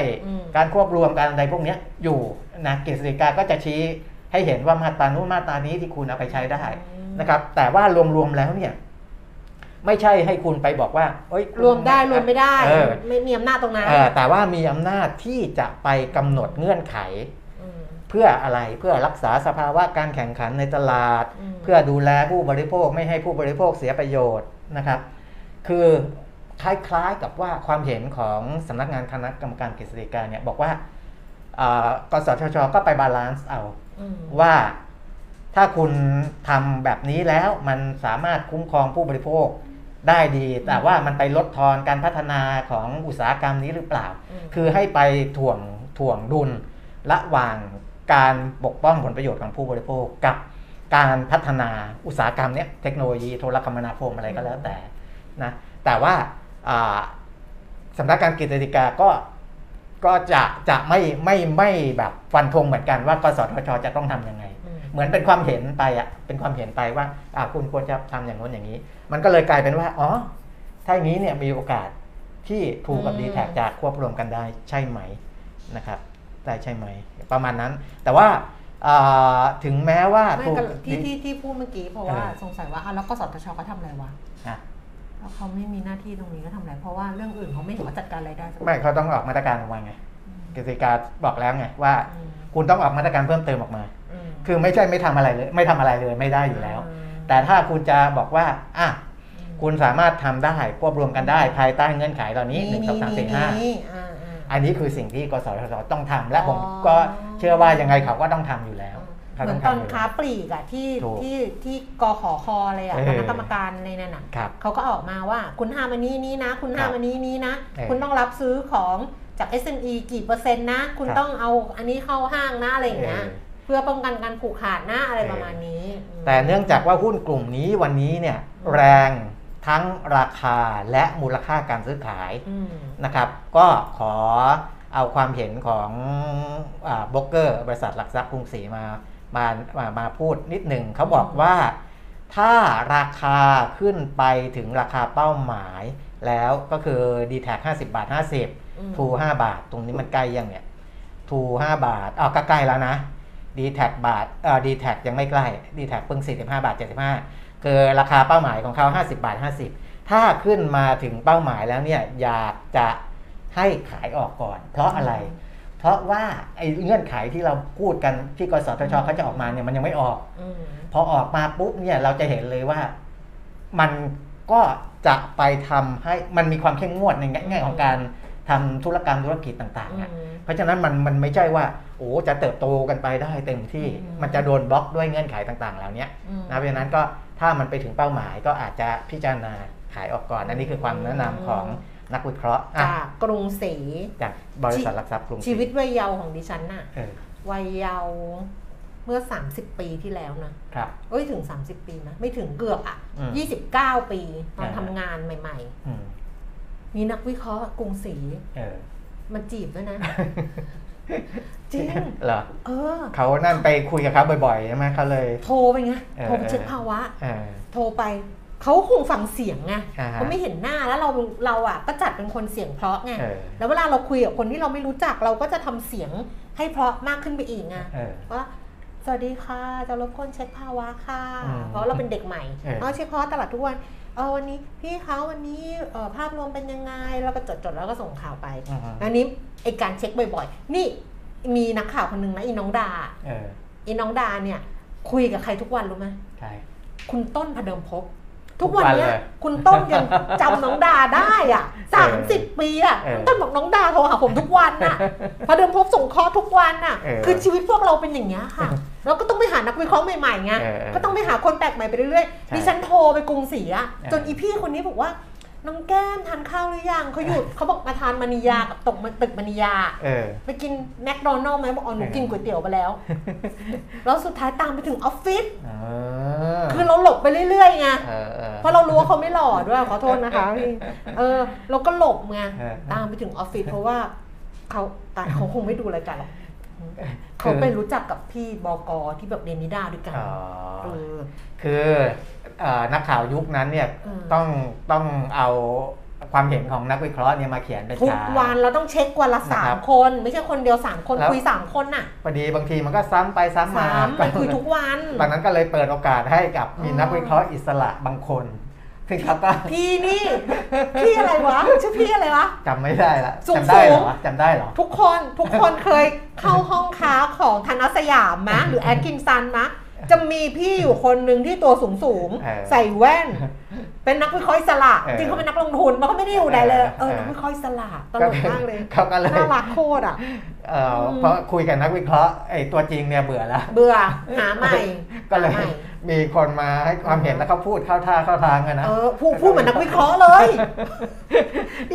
การควบรวมการอะไรพวกนี้อยู่นะกฤษฎีกาก็จะชี้ให้เห็นว่ามาตรานู้นมาตรานี้ที่คุณเอาไปใช้ได้นะครับ แต่ว่ารวมๆแล้วเนี่ย ไม่ใช่ให้คุณไปบอกว่าเอ้ยคุณรวมได้รวมไม่ได้เออไม่มีอำนาจตรงนั้นเออแต่ว่ามีอำนาจที่จะไปกำหนดเงื่อนไขมเพื่ออะไรเพื่อรักษาสภาวะการแข่งขันในตลาดอืมเพื่อดูแลผู้บริโภคไม่ให้ผู้บริโภคเสียประโยชน์นะครับ คือคล้ายๆกับว่าความเห็นของสำนักงานคณะกรรมการกฤษฎีกาเนี่ยบอกว่าอ่ากสทชก็ไป balance เอาอืมว่าถ้าคุณทำแบบนี้แล้วมันสามารถคุ้มครองผู้บริโภค ได้ดี แต่ว่ามันไปลดทอนการพัฒนาของอุตสาหกรรมนี้หรือเปล่าอืมคือให้ไปถ่วงถ่วงดุลระหว่างการปกป้องผลประโยชน์ของผู้บริโภคกับการพัฒนาอุตสาหกรรมเนี้ยเทคโนโลยีโทรคมนาคมอะไรก็แล้วแต่นะแต่ว่าอ่าสำนักการกฤษฎีกาก็ก็จะจะไม่ไม่ไม่แบบฟันธงเหมือนกันว่ากสทชจะต้องทำยังไงอืม เหมือนเป็นความเห็นไปอะเป็นความเห็นไปว่าอ่าคุณควรจะทำอย่างโน้นอย่างนี้ มันก็เลยกลายเป็นว่าอ๋อถ้าอย่างนี้เนี่ยมีโอกาสที่ทูกับอืมดีแท็จะควบรวมกันได้ใช่ไหมนะครับได้ใช่ไหม ประมาณนั้น แต่ว่าอ่าถึงแม้ว่าไม่ทูก็ที่ที่ที่พูดเมื่อกี้เพราะว่าเออสงสัยว่าอะแล้วกสทชเขาทำอะไรวะอะแล้วเขาไม่มีหน้าที่ตรงนี้ก็ทำอะไรเพราะว่าเรื่องอื่นเขาไม่เห็นว่าจัดการอะไรได้สักไม่เขาต้องออกมาตรการออกมาไงกฤษฎีกาบอกแล้วไงว่าอืมคุณต้องออกมาตรการเพิ่มเติมออกมาอืม คือไม่ใช่ไม่ทำอะไรเลย ไม่ทำอะไรเลยไม่ได้อยู่แล้วอืมแต่ถ้าคุณจะบอกว่าอะอืมคุณสามารถทำได้ควบรวมกันได้ภายใต้เงื่อนไขเหล่านี้หนึ่งสองสามสี่ห้านี่อ่าอ่าอันนี้คือสิ่งที่กสทชต้องทำและผมอ๋อก็เชื่อว่ายังไงเขาก็ต้องทำอยู่แล้วเหเขามืต้ออนงตอนทำอยู่ค้าแล้วปลีกอะที่ถูกที่ที่กขอคออะไรอะเออคณะกรรมการในนั่นอะครับเขาก็ออกมาว่าคุณห้ามอันนี้นี้นะ คุณห้ามครับอันนี้นี้นะเออคุณต้องรับซื้อของจาก SME กี่เปอร์เซ็นต์นะ คุณครับต้องเอาอันนี้เข้าห้างนะอะไรอย่างเงี้ย เออเพื่อป้องกันการผูกขาดนะอะไรเออประมาณนี้มแต่เนื่องจากว่าหุ้นกลุ่มนี้วันนี้เนี่ยอืมแรงทั้งราคาและมูลค่าการซื้อขายอืมนะครับ ก็ขอเอาความเห็นของโบรกเกอร์บริษัทหลักทรัพย์กรุงศรีมามามามาพูดนิดหนึ่งเขาบอกว่าถ้าราคาขึ้นไปถึงราคาเป้าหมาย แล้วก็คือ d t แท็50 บาท 50อืมทู5บาท ตรงนี้มันใกล้ยังเนี่ยทู5บาทอ้าวก็ใกล้แล้วนะ d t แท็บาทเอ่อ d t แท็ยังไม่ใกล้ d t แท็เพิ่ง 45 บาท 75 คือราคาเป้าหมายของเขา 50 บาท 50 ถ้าขึ้นมาถึงเป้าหมายแล้วเนี่ยอยากจะให้ขายออกก่อน เพราะอะไร เพราะว่าไอ้เงื่อนไขที่เราพูดกันที่กสทชเขาจะออกมาเนี่ยมันยังไม่ออกอืมพอออกมาปุ๊บเนี่ยเราจะเห็นเลยว่ามันก็จะไปทำให้มันมีความเข้มงวดในแง่ของการทำธุรกรรมธุรกิจต่างๆอะอืม เพราะฉะนั้นมันมันไม่ใช่ว่าโอ้จะเติบโตกันไปได้เต็มที่อืมมันจะโดนบล็อกด้วยเงื่อนไขต่างๆ เหล่านี้อืมนะเพราะฉะนั้นก็ถ้ามันไปถึงเป้าหมายก็อาจจะพิจารณาขายออกก่อนอันนี้คือความแนะนำของนักวิเคราะห์อะจากกรุงศรีจากบริษัทหลักทรัพย์กรุงศรีชีวิตวัยเยาว์ของดิฉันน่ะเออวัยเยาว์เมื่อ 30 ปีที่แล้วนะครับเอ้ยถึง 30 ปีนะไม่ถึงเกือบอะอืม29 ปีตอนอ่าทำงานใหม่อืมๆมีนักวิเคราะห์กรุงศรีเออ มาจีบด้วยนะ จริง เหรอ เออ เขานั่นไปคุยกับเขาบ่อยๆใช่ไหมเขาเลย โทรไปไงเออโทรไปเช็คภาวะเออโทรไป เขาคงฟังเสียงไงอ่าฮะเขาไม่เห็นหน้าแล้วเราเราอะก็จัดเป็นคนเสียงเพราะไงเออ แล้วเวลาเราคุยกับคนที่เราไม่รู้จักเราก็จะทำเสียงให้เพราะมากขึ้นไปอีกไง เออ ว่าสวัสดีค่ะ จะรบกวนเช็คภาวะค่ะ อืมเพราะเราเป็นเด็กใหม่เออ เอาเช็คภาวะตลาดทุกวัน เออวันนี้พี่เขาวันนี้เอ่อภาพรวมเป็นยังไงแล้วก็จดจดๆแล้วก็ส่งข่าวไปอือฮึอันนี้ไอการเช็คบ่อยๆ นี่มีนักข่าวคนหนึ่งนะอีน้องดาเอออีน้องดาเนี่ย คุยกับใครทุกวันรู้ไหมใช่คุณต้นพเดิมพบทุทุกกวัวันนเนี้ยเลยคุณต้นยังจำน้องดาได้อะสามสิบปีอะเออต้นบอกน้องดาโทรหาผมทุกวันน่ะพเดิมพบส่งเคอทุกวันน่ะเออคือชีวิตพวกเราเป็นอย่างนี้ยค่ะ เราก็ต้องไปหานักวิเคราะห์ใหม่ๆไงเออเออก็ต้องไปหาคนแปลกใหม่ไปเรื่อยใช่ๆดิฉันโทรไปกรุงศรีอะเออจนอีพี่คนนี้บอกว่าน้องแก้มทานข้าวหรือยังเขาหยุดเขาบอกมาทานมานิยากับตกมาตึกมานิยาเออไปกินแมคโดนัลล์ไหมบอกอ๋อหนูเออกินก๋วยเตี๋ยวไปแล้ว แล้วสุดท้ายตามไปถึงออฟฟิศเออคือเราหลบไปเรื่อยๆไงเออเออเพราะเรารู้ว่าเขาไม่หล่อด้วยขอโทษนะคะพี่เออเราก็หลบไงเออตามไปถึงออฟฟิศเพราะว่าเขาแต่เขาคงไม่ดูรายการหรอก เขาไปรู้จักกับพี่บอกอที่แบบเรียนนิด้าด้วยกันอ๋อเออคือเอ่อนักข่าวยุคนั้นเนี่ยอืมต้องต้องเอาความเห็นของนักวิเคราะห์เนี่ยมาเขียนเป็นทุกชาวันเราต้องเช็ควันละนะสาครัมบคน ไม่ใช่คนเดียวสามคนแล้วคุยสามคนน่ะพอดีบางทีมันก็ซ้ำไปซ้ำมาสามไปคุยทุกวันตอนนั้นก็เลยเปิดโอกาสให้กับมีอ๋อนักวิเคราะห์อิสระบางคน ซึ่งเขาก็พี่นี่ พี่อะไรวะ ชื่อพี่อะไรวะจำไม่ได้ละสูงจำได้เหรสูองจำได้เหรอ ทุกคนทุกคนเคยเข้าห้องค้าของธนสยามมะหรือแอดกินซันมะจะมีพี่อยู่คนหนึ่งที่ตัวสูงสูงๆเออใส่แว่น เป็นนักวิเคราะห์อิสระเออจริงเขาเป็นนักลงทุนมันก็ไม่ได้อยู่ไหนเลยเออเออเออนักวิเคราะห์อิสระตลกมากเลยเขาก็เลย น่ารักโคตรอะ เอ่ออมเพราะคุยกับนักวิเคราะห์ไอ้ตัวจริงเนี่ยเบื่อแล้ว เบื่อหาใหม่ ก็เลยหาใหม่มีคนมาให้ความเห็นแล้วเขาพูดเข้าท่าเข้าทางกันนะเออพูดพูดเหมือนนักวิเคราะห์เลย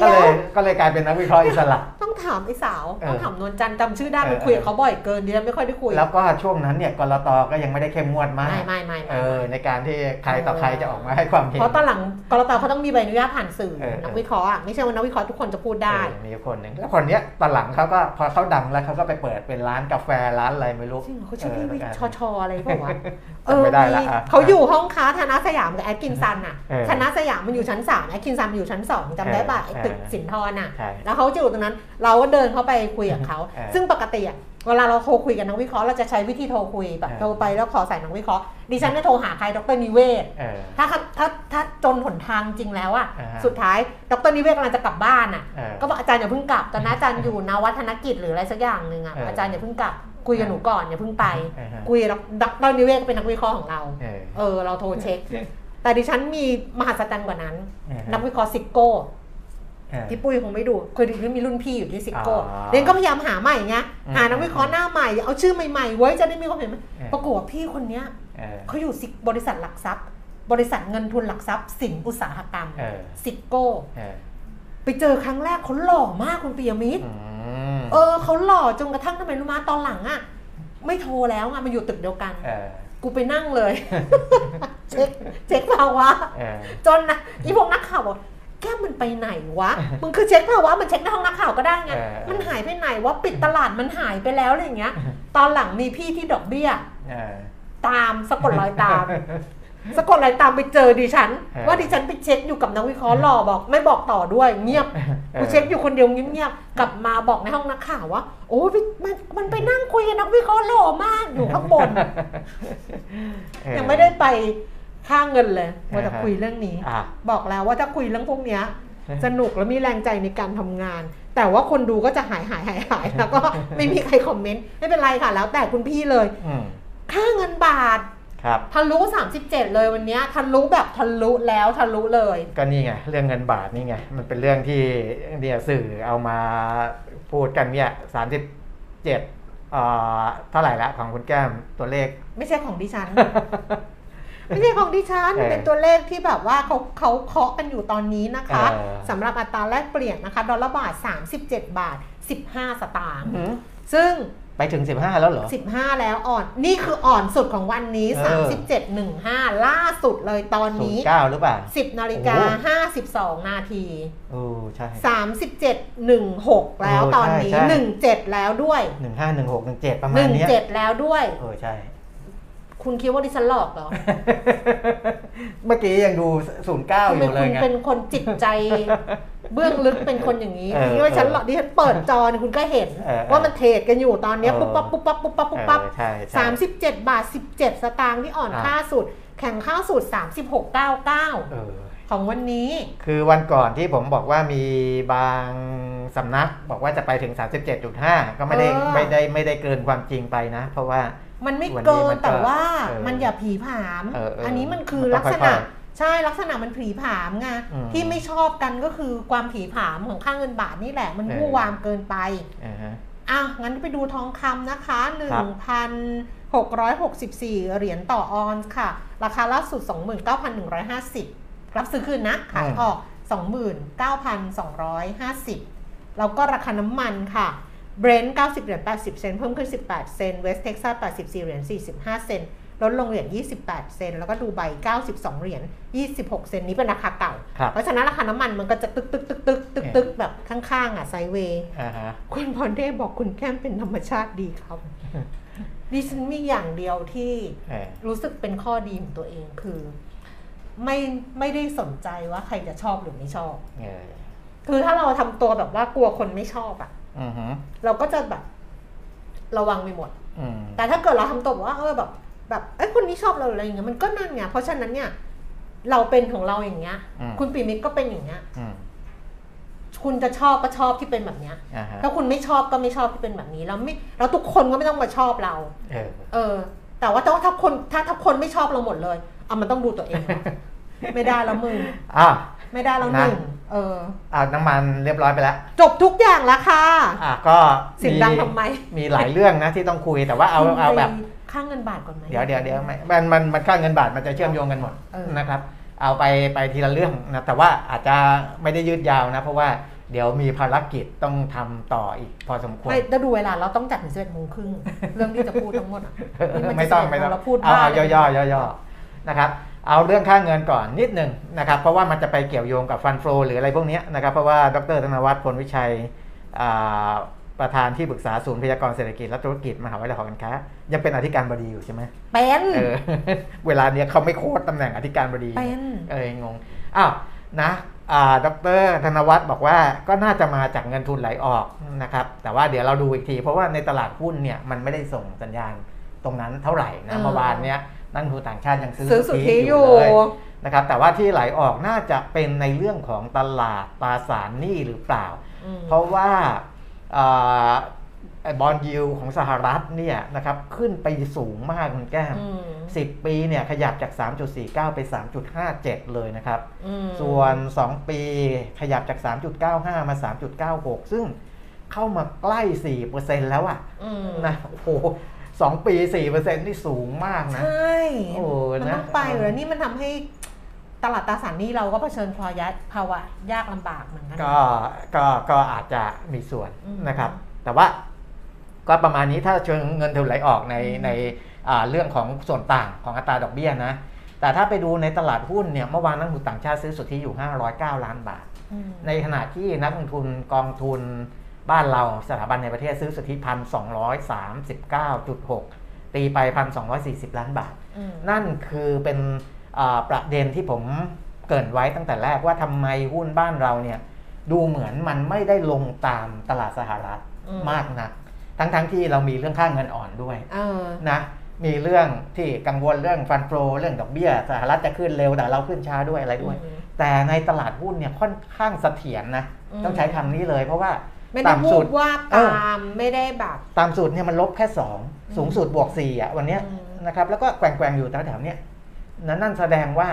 ก็เลยก็เลยกลายเป็นนักวิเคราะห์อิสระ ต้องต้องถามไอ้สาวเออต้องถามนวลจันทร์จำชื่อได้เออมันคุยกับเขาบ่อยเกินดิฉันไม่ค่อยได้คุย แล้วก็ช่วงนั้นเนี่ยกลตก็ยังไม่ได้เข้มงวดมากไม่ไม่ไม่เอไม่อในการที่ใครต่อใครจะออกมาให้ความเห็นเพราะตอนหลังกลตเขาต้องมีใบอนุญาตผ่านสื่อเออนักวิเคราะห์อะไม่ใช่ว่านักวิเคราะห์ทุกคนจะพูดได้เออมีคนหนึ่งแล้วคนเนี้ยตอนหลังเขาก็พอเขาดังแล้วเขาก็ไปเปิดเป็นร้านกาแฟร้านอะไรไม่รู้จริงเหรอเขาชื่อพี่วิเแล้วกันชอชออะไรเปล่าวะจำไม่ได้ละมีอะเขาอยู่ห้องค้าธนาสยามกับแอดคินซันอะเออธนาสยามมันอยู่ชั้นสามแอดคินซันมันอยู่ชั้นสองจำได้ป่ะเออไอ้ตึกเออสินทรอะใช่แล้วเขาจะอยู่ตรงนั้น เราก็เดินเข้าไปคุยกับเขาเออซึ่งปกติอะ เวลาเราโทรคุยกับนักวิเคราะห์เราจะใช้วิธีโทรคุยแบบเออโทรไปแล้วขอสายนักวิเคราะห์ดิฉันจะโทรหาใครดรนิเวศเออถ้าถ้าถ้าถ้าจนหนทางจริงแล้วอะอ่าฮะสุดท้ายดรนิเวศกำลังจะกลับบ้านอะเออก็บอกอาจารย์อย่าเพิ่งกลับตอนนั้นอาจารย์อยู่นวัฒนกิจหรืออะไรสักอย่างหนึ่งอะเออออาจารย์อย่าเพิ่งกลับคุยกับหนูก่อนอย่าเพิ่งไปเออฮะคุยกับดรนิเวศก็เป็นนักวิเคราะห์ของเรา เออเออเราโทรเช็ค แต่ดิฉันมีมหัศจรรย์กว่านั้นเออฮะนักวิเคราะห์ซิกโก้เออ พี่ปุ้ยคงไม่ดูเคยดูที่มีรุ่นพี่อยู่ที่ซิกโก้อ๋อเรนก็พยายามหาใหม่ไงอืมหานักวิเคราะห์หน้าใหม่ เอาชื่อใหม่ๆไว้จะได้มีความเห็นไหมเออปรากฏว่าพี่คนเนี้ยเออเขาอยู่ซิกบริษัทหลักทรัพย์ บริษัทเงินทุนหลักทรัพย์ สินอุตสาหกรรมเออซิกโก้เออไปเจอครั้งแรกเขาหล่อมากคุณปียมิตรอืมเออเขาหล่อจนกระทั่งทำไมรู้มาตอนหลังอะไม่โทรแล้วอะมันอยู่ตึกเดียวกันเออกูไปนั่งเลย เช็คเช็คภาวะเออจนนะอีพวกนักข่าวบอก แก้มมันไปไหนวะ มึงคือเช็คภาวะ มันเช็คในห้องนักข่าวก็ได้ไงเออมันหายไปไหนวะ ปิดตลาดมันหายไปแล้วอะไรอย่างเงี้ย ตอนหลังมีพี่ที่ดอกเบี้ยเออตามสะกดรอยตาม สะกดรอยตามไปเจอดิฉันเออว่าดิฉันไปเช็คอยู่กับนักวิเคราะห์หล่อบอก ไม่บอกต่อด้วยเงียบ กูเช็คอยู่คนเดียวเงียบๆ กลับมาบอกในห้องนักข่าวว่า โอ้ยพี่มันมันไปนั่งคุยกับนักวิเคราะห์หล่อมากอยู่ข้างบนเออยังไม่ได้ไป ค่าเงินเลยว่าจะอ่าฮะคุยเรื่องนี้อะบอกแล้วว่าถ้าคุยเรื่องพวกเนี้ยสนุกและมีแรงใจในการทำงาน แต่ว่าคนดูก็จะหายหายหายหายแล้วก็ไม่มีใครคอมเมนต์ไม่เป็นไรค่ะ แล้วแต่คุณพี่เลยอืมค่าเงินบาทครับทะลุ 37 เลยวันเนี้ยทะลุแบบทะลุแล้วทะลุเลย ก็นี่ไงเรื่องเงินบาทนี่ไงมันเป็นเรื่องที่เนี่ยสื่อเอามาพูดกันเนี่ยสามสิบเจ็ดเอ่อเท่าไหร่ละของคุณแก้มตัวเลข ไม่ใช่ของดิฉัน ไม่ใช่ของดิฉันเออเป็นตัวเลขที่แบบว่าเขาเขาเคาะกันอยู่ตอนนี้นะคะเออสำหรับอัตราแลกเปลี่ยนนะคะดอลลาร์บาท 37 บาท 15 สตางค์หืมซึ่งไปถึงสิบห้าแล้วเหรอ 15 แล้วอ่อน นี่คืออ่อนสุดของวันนี้เออ37.15 ล่าสุดเลยตอนศูนนี้ย์เก้าหรือเปล่า 10นาฬิกโอ้า52 นาทีโอ้ใช่37.16 แล้วเออตอนนี้ใช่ใช่17 แล้วด้วยหนึ่งห้าหนึ่งหกหนึ่งเจ็ดประมาณเนี้ย17 แล้วด้วยเออใช่ คุณคิดว่าดิฉันหลอกเหรอ เมื่อกี้ยังดูศูนย์เก้าอทำไมยู่เลคุยณไงเป็นคนจิตใจ เบื้องลึกเป็นคนอย่างนี้เออคิดว่าฉันหลอกดิฉันเปิดจอเนี่ยคุณก็เห็นเออว่ามันเทรดกันอยู่ตอนเนี้ยเออปุ๊บปั๊บปุ๊บปั๊บปุ๊บปั๊บปุ๊บปั๊บเออใช่ใช่สามสิบเจ็ดบาทสิบเจ็ดสตางค์ที่อ่อนอะค่าสุด แข่งค่าสุดสามสิบหกเก้าเก้าเออของวันนี้ คือวันก่อนที่ผมบอกว่ามีบางสำนักบอกว่าจะไปถึง 37.5 ก็ไม่ได้เออไม่ได้ไม่ได้เกินความจริงไปนะ เพราะว่า มันไม่วันนี้เกิมันนก็แต่ว่าเออมันอย่าผีผามเออเอออัอันนี้มันคือมันต้ลัองกษค่ณะอยใช่ลักษณะมันผีผามไงอืมที่ไม่ชอบกันก็คือความผีผามของค่าเงินบาทนี่แหละ มันเออวู่วามเกินไปอ่าฮะอะงั้นไปดูทองคำนะคะครับ1,664 เหรียญต่อออนซ์ค่ะ ราคาล่าสุด 29,150 รับซื้อคืนนะขายออก 29,250 แล้วก็ราคาน้ำมันค่ะ เบรนท์90 เหรียญ 80 เซนต์เพิ่มขึ้น 18 เซนต์เวสเท็กซัส 84 เหรียญ 45 เซนต์ลดลงเหรียญ 28 เซนต์แล้วก็ดูไบ 92 เหรียญ 26 เซนต์นี้เป็นราคาเก่าครับเพราะฉะนั้นราคาน้ำมันมันก็จะตึกตึกตึกตึกตึกตึกแบบข้างๆ อะ sideway อ่าฮะคุณพรเทพบอกคุณแก้มเป็นธรรมชาติดีครับ ดิฉันมีอย่างเดียวที่เออรู้สึกเป็นข้อดีของตัวเองคือ ไม่ไม่ได้สนใจว่าใครจะชอบหรือไม่ชอบเออคือถ้าเราทำตัวแบบว่ากลัวคนไม่ชอบอะอือฮึ เราก็จะแบบระวังไปหมดอืมแต่ถ้าเกิดเราทำตัวแบบว่าเออแบบ แบบเอ้ยคนนี้ชอบเราอะไรอย่างเงี้ยมันก็นั่นไงเพราะฉะนั้นเนี่ย เราเป็นของเราอย่างเงี้ยอืมคุณปีมิตรก็เป็นอย่างเงี้ยอืมคุณจะชอบก็ชอบที่เป็นแบบเนี้ยอ่าฮะถ้าคุณไม่ชอบก็ไม่ชอบที่เป็นแบบนี้แล้วไม่แล้วทุกคนก็ไม่ต้องมาชอบเราเออเออแต่ว่าแต่ว่าถ้าคนถ้าถ้าคนไม่ชอบเราหมดเลยเอามันต้องดูตัวเองเนอะไม่ได้แล้วมึงอะไม่ได้แล้วหนะนึ่ง เอออ่าน้ำมันเรียบร้อยไปแล้ว จบทุกอย่างแล้วค่ะ อะก็เสียงดังทำไม มีหลายเรื่องนะที่ต้องคุยแต่ว่าเอาเอาแบบคุณไปค่าเงินบาทก่อนไหมเดี๋ยวเดี๋ยวเดี๋ยวไม่มันมันมันค่าเงินบาทมันจะเชื่อมโยงกันหมดเออนะครับ เอาไปไปทีละเรื่องนะแต่ว่าอาจจะไม่ได้ยืดยาวนะ เพราะว่าเดี๋ยวมีภารกิจต้องทำต่ออีกพอสมควรไม่ถ้าดูเวลาเราต้องจัดถึงสิบเอ็ดโมงครึ่งเรื่องที่จะพูดทั้งหมดอะนี่นไม่ต้องจะไม่ต้องเราพูดเอาบ้เอาเลยย่อๆย่อๆนะครับ เอาเรื่องค่าเงินก่อนนิดหนึ่งนะครับ เพราะว่ามันจะไปเกี่ยวโยงกับฟันโฟหรืออะไรพวกเนี้ยนะครับเพราะว่าดรธนวัฒน์พลวิชัยอ่าประธานที่ปรึกษาศูนย์พยากรณ์เศรษฐกิจและธุรกิจมหาวิทยาลัยหอการค้ายังเป็นอธิการบดีอยู่ใช่ไหมเป็นเออเวลาเนี้ยเขาไม่โค้ดตำแหน่งอธิการบดีเป็นเอองงอ้าวนะอ่าดรธนวัฒน์บอกว่าก็น่าจะมาจากเงินทุนไหลออกนะครับ แต่ว่าเดี๋ยวเราดูอีกที เพราะว่าในตลาดหุ้นเนี่ยมันไม่ได้ส่งสัญญาณตรงนั้นเท่าไหร่นะเมื่อวานเนี้ย นักลงทุนต่างชาติยังซื้อซื้อสุทธิออยู่ยู่เลยนะครับแต่ว่าที่ไหลออกน่าจะเป็นในเรื่องของตลาดตราสารหนี้หรือเปล่าอืมเพราะว่าบอลยูของสหรัฐเนี่ยนะครับขึ้นไปสูงมากคุณแก้มอืม10 ปีเนี่ยขยับจาก 3.49 ไป 3.57 เลยนะครับอืมส่วน 2 ปีขยับจาก 3.95 มา 3.96 ซึ่งเข้ามาใกล้ 4%แล้วอะอืมนะโอ้โห สองปี 4%นี่สูงมากนะ ใช่โอ้มันนะต้องไปอยู่แล้วนี่มันทำให้ตลาดตราสารหนี้เราก็เผชิญภาวะภาวะยากลำบากเหมือนกัน ก็ก็ก็อาจจะมีส่วนอืมนะครับ แต่ว่าก็ประมาณนี้ถ้าเชิงเงินทุนไหลออกในอืม ในอ่าเรื่องของส่วนต่างของอัตราดอกเบี้ยนะ แต่ถ้าไปดูในตลาดหุ้นเนี่ยเมื่อวานนักลงทุนต่างชาติซื้อสุทธิอยู่ 509 ล้านบาท อืมในขณะที่นักลงทุนกองทุน บ้านเราสถาบันในประเทศซื้อสุทธิพันสองร้อยสามสิบเก้าจุดหกตีไปพันสองร้อยสี่สิบล้านบาทอืมนั่นคือเป็นอ่าประเด็นที่ผมเกรินไว้ตั้งแต่แรกว่าทำไมหุ้นบ้านเราเนี่ยดูเหมือนมันไม่ได้ลงตามตลาดสหรัฐอืมมากนัก ทั้งๆที่เรามีเรื่องค่าเงินอ่อนด้วยเออนะมีเรื่องที่กังวลเรื่องฟันโฟเรื่องดอกเบี้ยสหรัฐจะขึ้นเร็วแต่เราขึ้นช้าด้วยอะไรด้วยอืมแต่ในตลาดหุ้นเนี่ยค่อนข้างเสถียรนะอืมต้องใช้คำนี้เลย เพราะว่า ไม่ได้วูต่ำสุดบว่าบเออตามไม่ได้แบบตามสุดเนี่ยมันลบแค่ 2 สูงสุดบวก4อะวันเนี้ยอืมนะครับแล้วก็แกว่งๆอยู่แถวๆเนี้ยนั่นนั่นแสดงว่า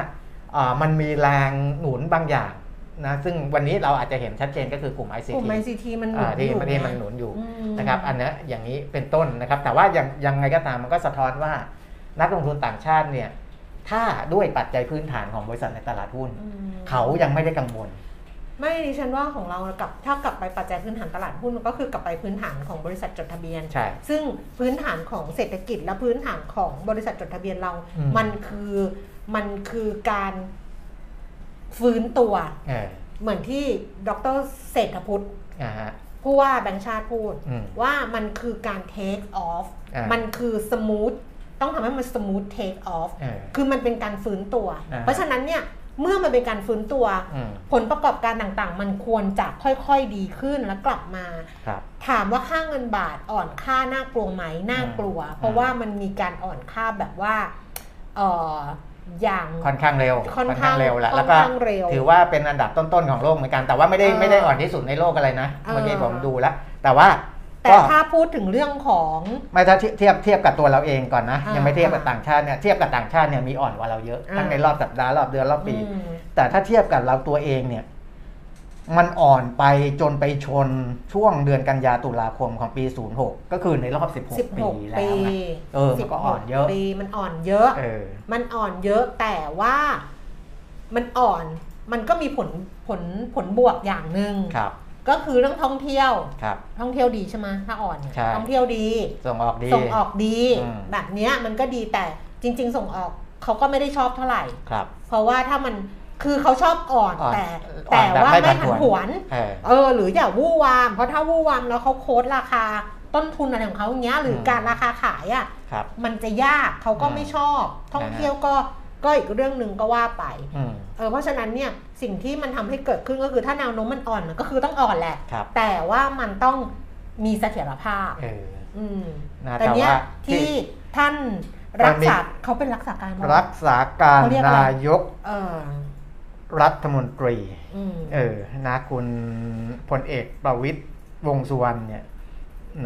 อ่ามันมีแรงหนุนบางอย่างนะซึ่งวันนี้เราอาจจะเห็นชัดเจนก็คือกลุ่ม ICT กลุ่ม ICT มันหนุอ่านที่อยู่ประเทศไงมันหนุนอยู่อืมนะครับอันเนี้ยอย่างนี้เป็นต้นนะครับ แต่ว่ายังยังไงก็ตามมันก็สะท้อนว่านักลงทุนต่างชาติเนี่ยถ้าด้วยปัจจัยพื้นฐานของบริษัทในตลาดหุ้นอืมเขายังไม่ได้กังวล ไม่ดิฉันว่าของเรากับถ้ากลับไปปัจจัยพื้นฐานตลาดหุ้นมันก็คือกลับไปพื้นฐานของบริษัทจดทะเบียน ใช่ ซึ่งพื้นฐานของเศรษฐกิจและพื้นฐานของบริษัทจดทะเบียนเรา อืม มันคือมันคือการฟื้นตัว เออเหมือนที่ดรเศรษฐพุทธอ่าฮะ ผู้ว่าแบงค์ชาติพูด อืมว่ามันคือการ take off อ่ามัมันคือ smooth ต้องทำให้มัน smooth take off เออ คือมันเป็นการฟื้นตัว อ่า เพราะฉะนั้นเนี่ย เมื่อมันเป็นการฟื้นตัวอืมผลประกอบการต่างๆ มันควรจะค่อยๆดีขึ้นแล้วกลับมาครับถามว่าค่าเงินบาทอ่อนค่าน่ากลัวไหมน่ากลัวอืมเพราะว่ามันมีการอ่อนค่าแบบว่าเอออย่างค่อนข้างเร็วค่อนข้างเร็วแหละค่แล้อวนก็ข้างเร็วถือว่าเป็นอันดับต้นๆของโลกเหมือนกันแต่ว่าไม่ได้เออไม่ได้อ่อนที่สุดในโลกอะไรนะเออเมื่อกี้ผมดูแล้วแต่ว่า แต่ก็ถ้าพูดถึงเรื่องของไม่ถ้าเทียบเทียบเทียบกับตัวเราเองก่อนนะอ่ายัยังไม่เทียบกับต่างชาติเนี่ยเทียบกับต่างชาติเนี่ยมีอ่อนกว่าเราเยอะอ่าทั้งในรอบสัปดาห์รอบเดือนรอบปีอืมแต่ถ้าเทียบกับเราตัวเองเนี่ย มันอ่อนไปจนไปชนช่วงเดือนกันยาตุลาคมของปี 06 ก็คือในรอบสิบ16หปีกแล้วปีนะเออมันก็อ่อนเยอะปีมันอ่อนเยอะเออมันอ่อนเยอะแต่ว่ามันอ่อนมันก็มีผลผลผลบวกอย่างหนึ่งครับ ก็คือเรื่องท่องเที่ยว ครับ ท่องเที่ยวดีใช่ไหมถ้าอ่อนเนี่ยใช่ ท่องเที่ยวดี ส่งออกดี ส่งออกดี อืม แบบเนี้ยมันก็ดีแต่จริง ๆ ส่งออกเขาก็ไม่ได้ชอบเท่าไหร่ ครับ เพราะว่าถ้ามันคือเขาชอบอ่อนอ่อนแต่ อ่อนแต่แบบว่าไม่ไม่ผัผันนผผววนนเออ เออ หรืออย่าวู่วาม เพราะถ้าวู่วามแล้วเขาโค้ดราคาต้นทุนอะไรของเขาอย่างเงี้ย หรืออม การราคาขายอะ ครับ มันจะยากเขาก็อืมไม่ชอบ ท่องนะฮะเที่ยวก็ ก็อีกเรื่องหนึ่งก็ว่าไปอืมเออเพราะฉะนั้นเนี่ยสิ่งที่มันทำให้เกิดขึ้นก็คือถ้าแนวโน้มมันอ่อนมันก็คือต้องอ่อนแหละครับแต่ว่ามันต้องมีเสถียรภาพเอออืมนะแต่เนี้ยแต่ว่าที่ที่ท่านรักษาเขาเป็นรักษาการมั้งรักษาการเขาเรียกอะไรนายกเออรัฐมนตรีอืมเออนะคุณพลเอกประวิตยวงษ์สุวรรณเนี่ย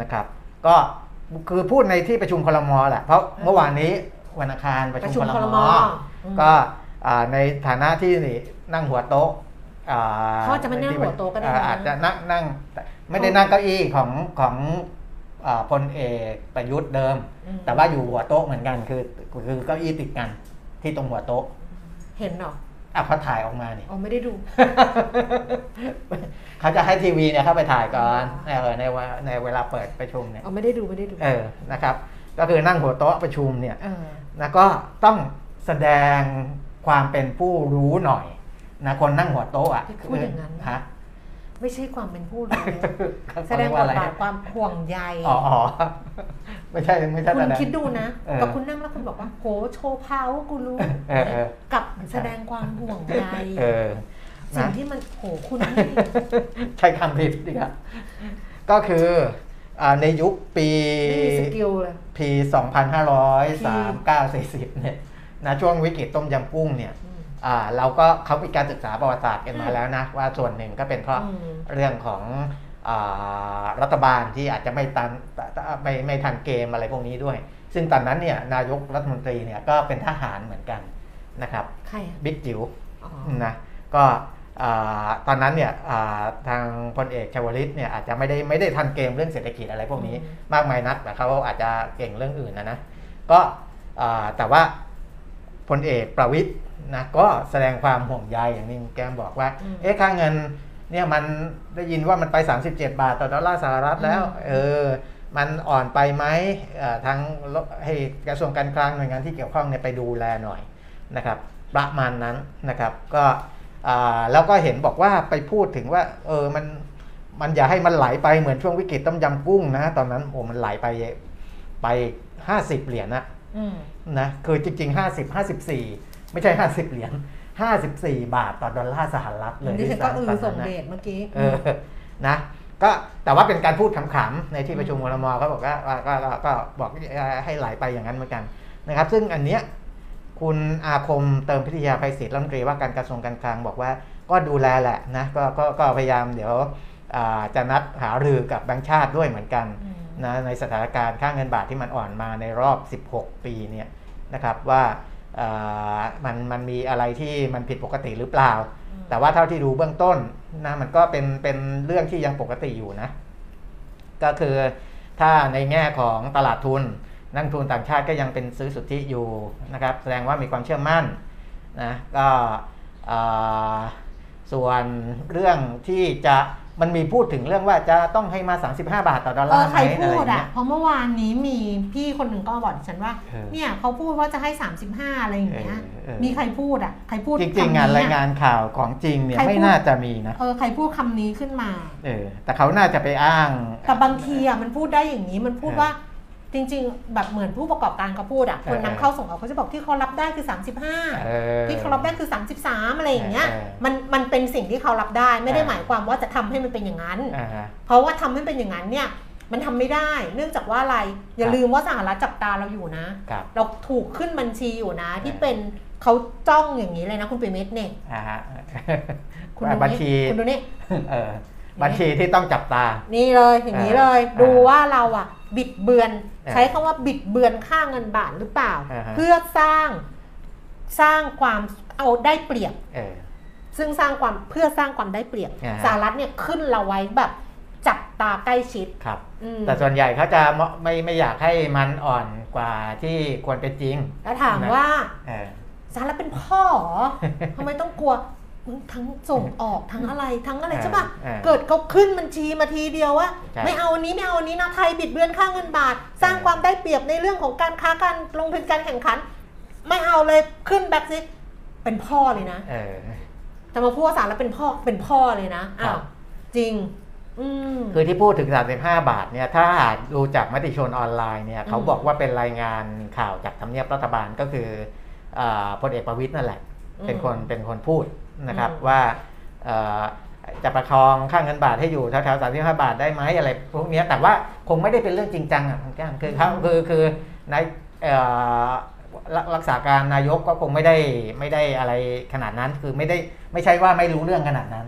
นะครับ ก็คือพูดในที่ประชุมคลมแหละเพราะเมื่อวานนี้ วันอังคารประประชุชุมมคคลลมมอืมก็อ่าในฐานะที่นั่งหัวโต๊ะอ่เขาจะไม่นั่งหัวโต๊ะก็ได้นะอ่าอาจจะนั่งนั่งไม่ได้นั่งเก้าอี้ของของอ่าพลเอกประยุทธ์เดิมอืมแต่ว่าอยู่หัวโต๊ะเหมือนกันคือคือเก้าอี้ติดกันที่ตรงหัวโต๊ะ เห็นเหรออะพอถ่ายออกมาเนี่ยอ๋อไม่ได้ดู เขาจะให้ทีวีเนี่ยเข้าไปถ่ายก่อนอ๋อเออในเวลาในเวลาเปิดประชุมเนี่ยอ๋อไม่ได้ดูไม่ได้ดู เออนะครับ ก็คือนั่งหัวโต๊ะประชุมเนี่ยเออ นะก็ต้องแสดงความเป็นผู้รู้หน่อยนะคนนั่งหัวโต๊ะอะที่พูดอย่างนั้นฮะไม่ใช่ความเป็นผู้รู้เขาแสดงเรียกบว่าทอะไรบาทความห่วงใยอ๋ออ๋อไม่ใช่ไม่ใช่คุแสณดงคิดดูนะเออกับคุณนั่งแล้วคุณบอกว่าโหโชว์พาวกูรู้เออเออกับแสดงความห่วงใยเออสิ่งนะที่มันโหคุณนี่ใช้คำผิดดีครับก็คืออ่า ในยุคปีไม่มีสกิลเลยปี 2539 40 เนี่ยนะช่วงวิกฤตต้มยำกุ้งเนี่ยอืมอ่าเราก็เขามีการศึกษาประวัติศาสตร์กันมาแล้วนะ ว่าส่วนหนึ่งก็เป็นเพราะอืมเรื่องของอารัฐบาลที่อาจจะไม่ตันไม่ไม่ทันเกมอะไรพวกนี้ด้วย ซึ่งตอนนั้นเนี่ยนายกรัฐมนตรีเนี่ยก็เป็นทหารเหมือนกันนะครับใครอะบิ๊กจิ๋วอ๋อนะก็อ่า ตอนนั้นเนี่ยอ่าทางพลเอกชวลิตเนี่ยอาจจะไม่ได้ไม่ได้ทันเกมเรื่องเศรษฐกิจอะไรพวกนี้มากมายนักแต่เขาอาจจะเก่งเรื่องอื่นนะนะก็อ่าแต่ว่าพลเอกประวิทย์นะก็แสดงความห่วงใยอย่างนี้แกมบอกว่า เอ๊ะค่าเงินเนี่ยมันได้ยินว่ามันไป 37 บาทต่อดอลลาร์สหรัฐแล้วเออมันอ่อนไปไหมเอ่อทางให้กระทรวงการคลังหน่วยงานที่เกี่ยวข้องเนี่ยไปดูแลหน่อยนะครับ ประมาณนั้นนะครับก็อ่า แล้วก็เห็นบอกว่าไปพูดถึงว่าเออมันมันอย่าให้มันไหลไปเหมือนช่วงวิกฤตต้มยำกุ้งนะตอนนั้นโอ้มันไหลไปไป 50 เหรียญนะอืมนะคือจริง ๆ 50 54 ไม่ใช่ 50 เหรียญ54 บาทต่อดอลลาร์สหรัฐเลยดิฉันก็ด้วยอือซ้ำตส่นงนั้นเดนะชเมื่อกี้เออนะก็แต่ว่าเป็นการพูดขำๆในที่ประชุมครมเขาบอกว่าว่าก็ก็ก็บอกให้ไหลไปอย่างนั้นเหมือนกันนะครับ ซึ่งอันเนี้ย คุณอาคมเติมพิทยาภัยศิษย์รัฐมนตรีว่าการกระทรวงการคลังบอกว่าก็ดูแลแหละนะก็ก็ก็พยายามเดี๋ยวอ่าจะนัดหารือกับแบงค์ชาติด้วยเหมือนกันอืมนะในสถานการณ์ค่าเงินบาทที่มันอ่อนมาในรอบ 16 ปีเนี่ยนะครับว่าเอ่อมันมันมีอะไรที่มันผิดปกติหรือเปล่า แต่ว่าเท่าที่ดูเบื้องต้นนะมันก็เป็นเป็นเรื่องที่ยังปกติอยู่นะ ก็คือถ้าในแง่ของตลาดทุน นักทุนต่างชาติก็ยังเป็นซื้อสุทธิอยู่นะครับแสดงว่ามีความเชื่อมั่นนะก็เอ่อส่วนเรื่องที่จะมันมีพูดถึงเรื่องว่าจะต้องให้มา 35 บาทต่อดอลเอลาอร์ไหใคมรอะไรพูอดย่างอะเงี้ยเพราะเมื่อวานนี้มีพี่คนหนึ่งก็บอกดิฉันว่าเออเนี่ยเขาพูดว่าจะให้ 35 อะไรอย่างเงี้ยเออเออมีใครพูดอะใครพูดจริงๆงานคำรายงานข่าวของจริงเนี่ยใครพูดไม่น่าจะมีนะเออใครพูดคำนี้ขึ้นมาเออแต่เขาน่าจะไปอ้าง แต่บางทีอะมันพูดได้อย่างนี้มันพูดเออว่า จริงๆ แบบเหมือนผู้ประกอบการเขาพูดอะคนเออนำเข้าส่งออกเขาจะบอกที่เขารับได้คือ 35เออที่เขารับได้คือ 33 อะไรอย่างเงี้ยเออมันมันเป็นสิ่งที่เขารับได้ไม่ได้เออหมายความว่าจะทำให้มันเป็นอย่างนั้นอ่าฮะเพราะว่าทำให้เป็นอย่างนั้นเนี่ยมันทำไม่ได้ เนื่องจากว่าอะไร อย่าครับลืมว่าสหรัฐจับตาเราอยู่นะครับเราถูกขึ้นบัญชีอยู่นะ ที่เออเป็นเขาจ้องอย่างนี้เลยนะ คุณปิเมศเนี่ยอ่าฮะคุณดูบัญนี่ชีคุณดูนี่เออบัญชีที่ต้องจับตา นี่เลยอย่างนี้เลยเออดูว่าเราอะ บิดเบือนเออใช้คำว่าบิดเบือนค่าเงินบาทหรือเปล่าอ่าฮะเพื่อสร้างสร้างความเอาได้เปรียบเออซึ่งสร้างความเพื่อสร้างความได้เปรียบอ่าฮะสหรัฐเนี่ยขึ้นเราไว้แบบจับตาใกล้ชิดครับอืมแต่ส่วนใหญ่เขาจะไม่ไม่ไม่อยากให้มันอ่อนกว่าที่ควรเป็นจริง แล้วถามนะว่าเออสหรัฐเป็นพ่อเหรอทำไมต้องกลัวมึง ทั้งส่งออกทั้งอะไรทั้งอะไรใช่ปะเออเกิดเขาขึ้นบัญชีมาทีเดียวว่าใช่ไม่เอาอันนี้ไม่เอาอันนี้นะไทยบิดเบือนค่าเงินบาท สร้างความได้เปรียบในเรื่องของการค้าการลงทุนการแข่งขัน ไม่เอาเลยขึ้นแบ็กซิเป็นพ่อเลยนะเออแต่มาพูดว่าสหรัฐเป็นพ่อเป็นพ่อเลยนะอ้าครัวบจริงอืมคือที่พูดถึง 35 บาทเนี่ยถ้าหากดูจากมติชนออนไลน์เนี่ยเขาบอกว่าเป็นรายงานข่าวจากทำเนียบรัฐบาลก็คืออาพลเอกประวิตยนั่นแหละอืมเป็นคนเป็นคนพูด นะครับอืมว่าเอ่อจะประคองค่าเงินบาทให้อยู่แถวๆสามสิบห้าบาทได้ไหมอะไรพวกเนี้ยแต่ว่าคงไม่ได้เป็นเรื่องจริงจังอะคุณแก้มคือเขาคือคือในเอ่อรักรักษาการนายกก็คงไม่ได้ไม่ได้อะไรขนาดนั้น คือไม่ได้ไม่ใช่ว่าไม่รู้เรื่องขนาดนั้น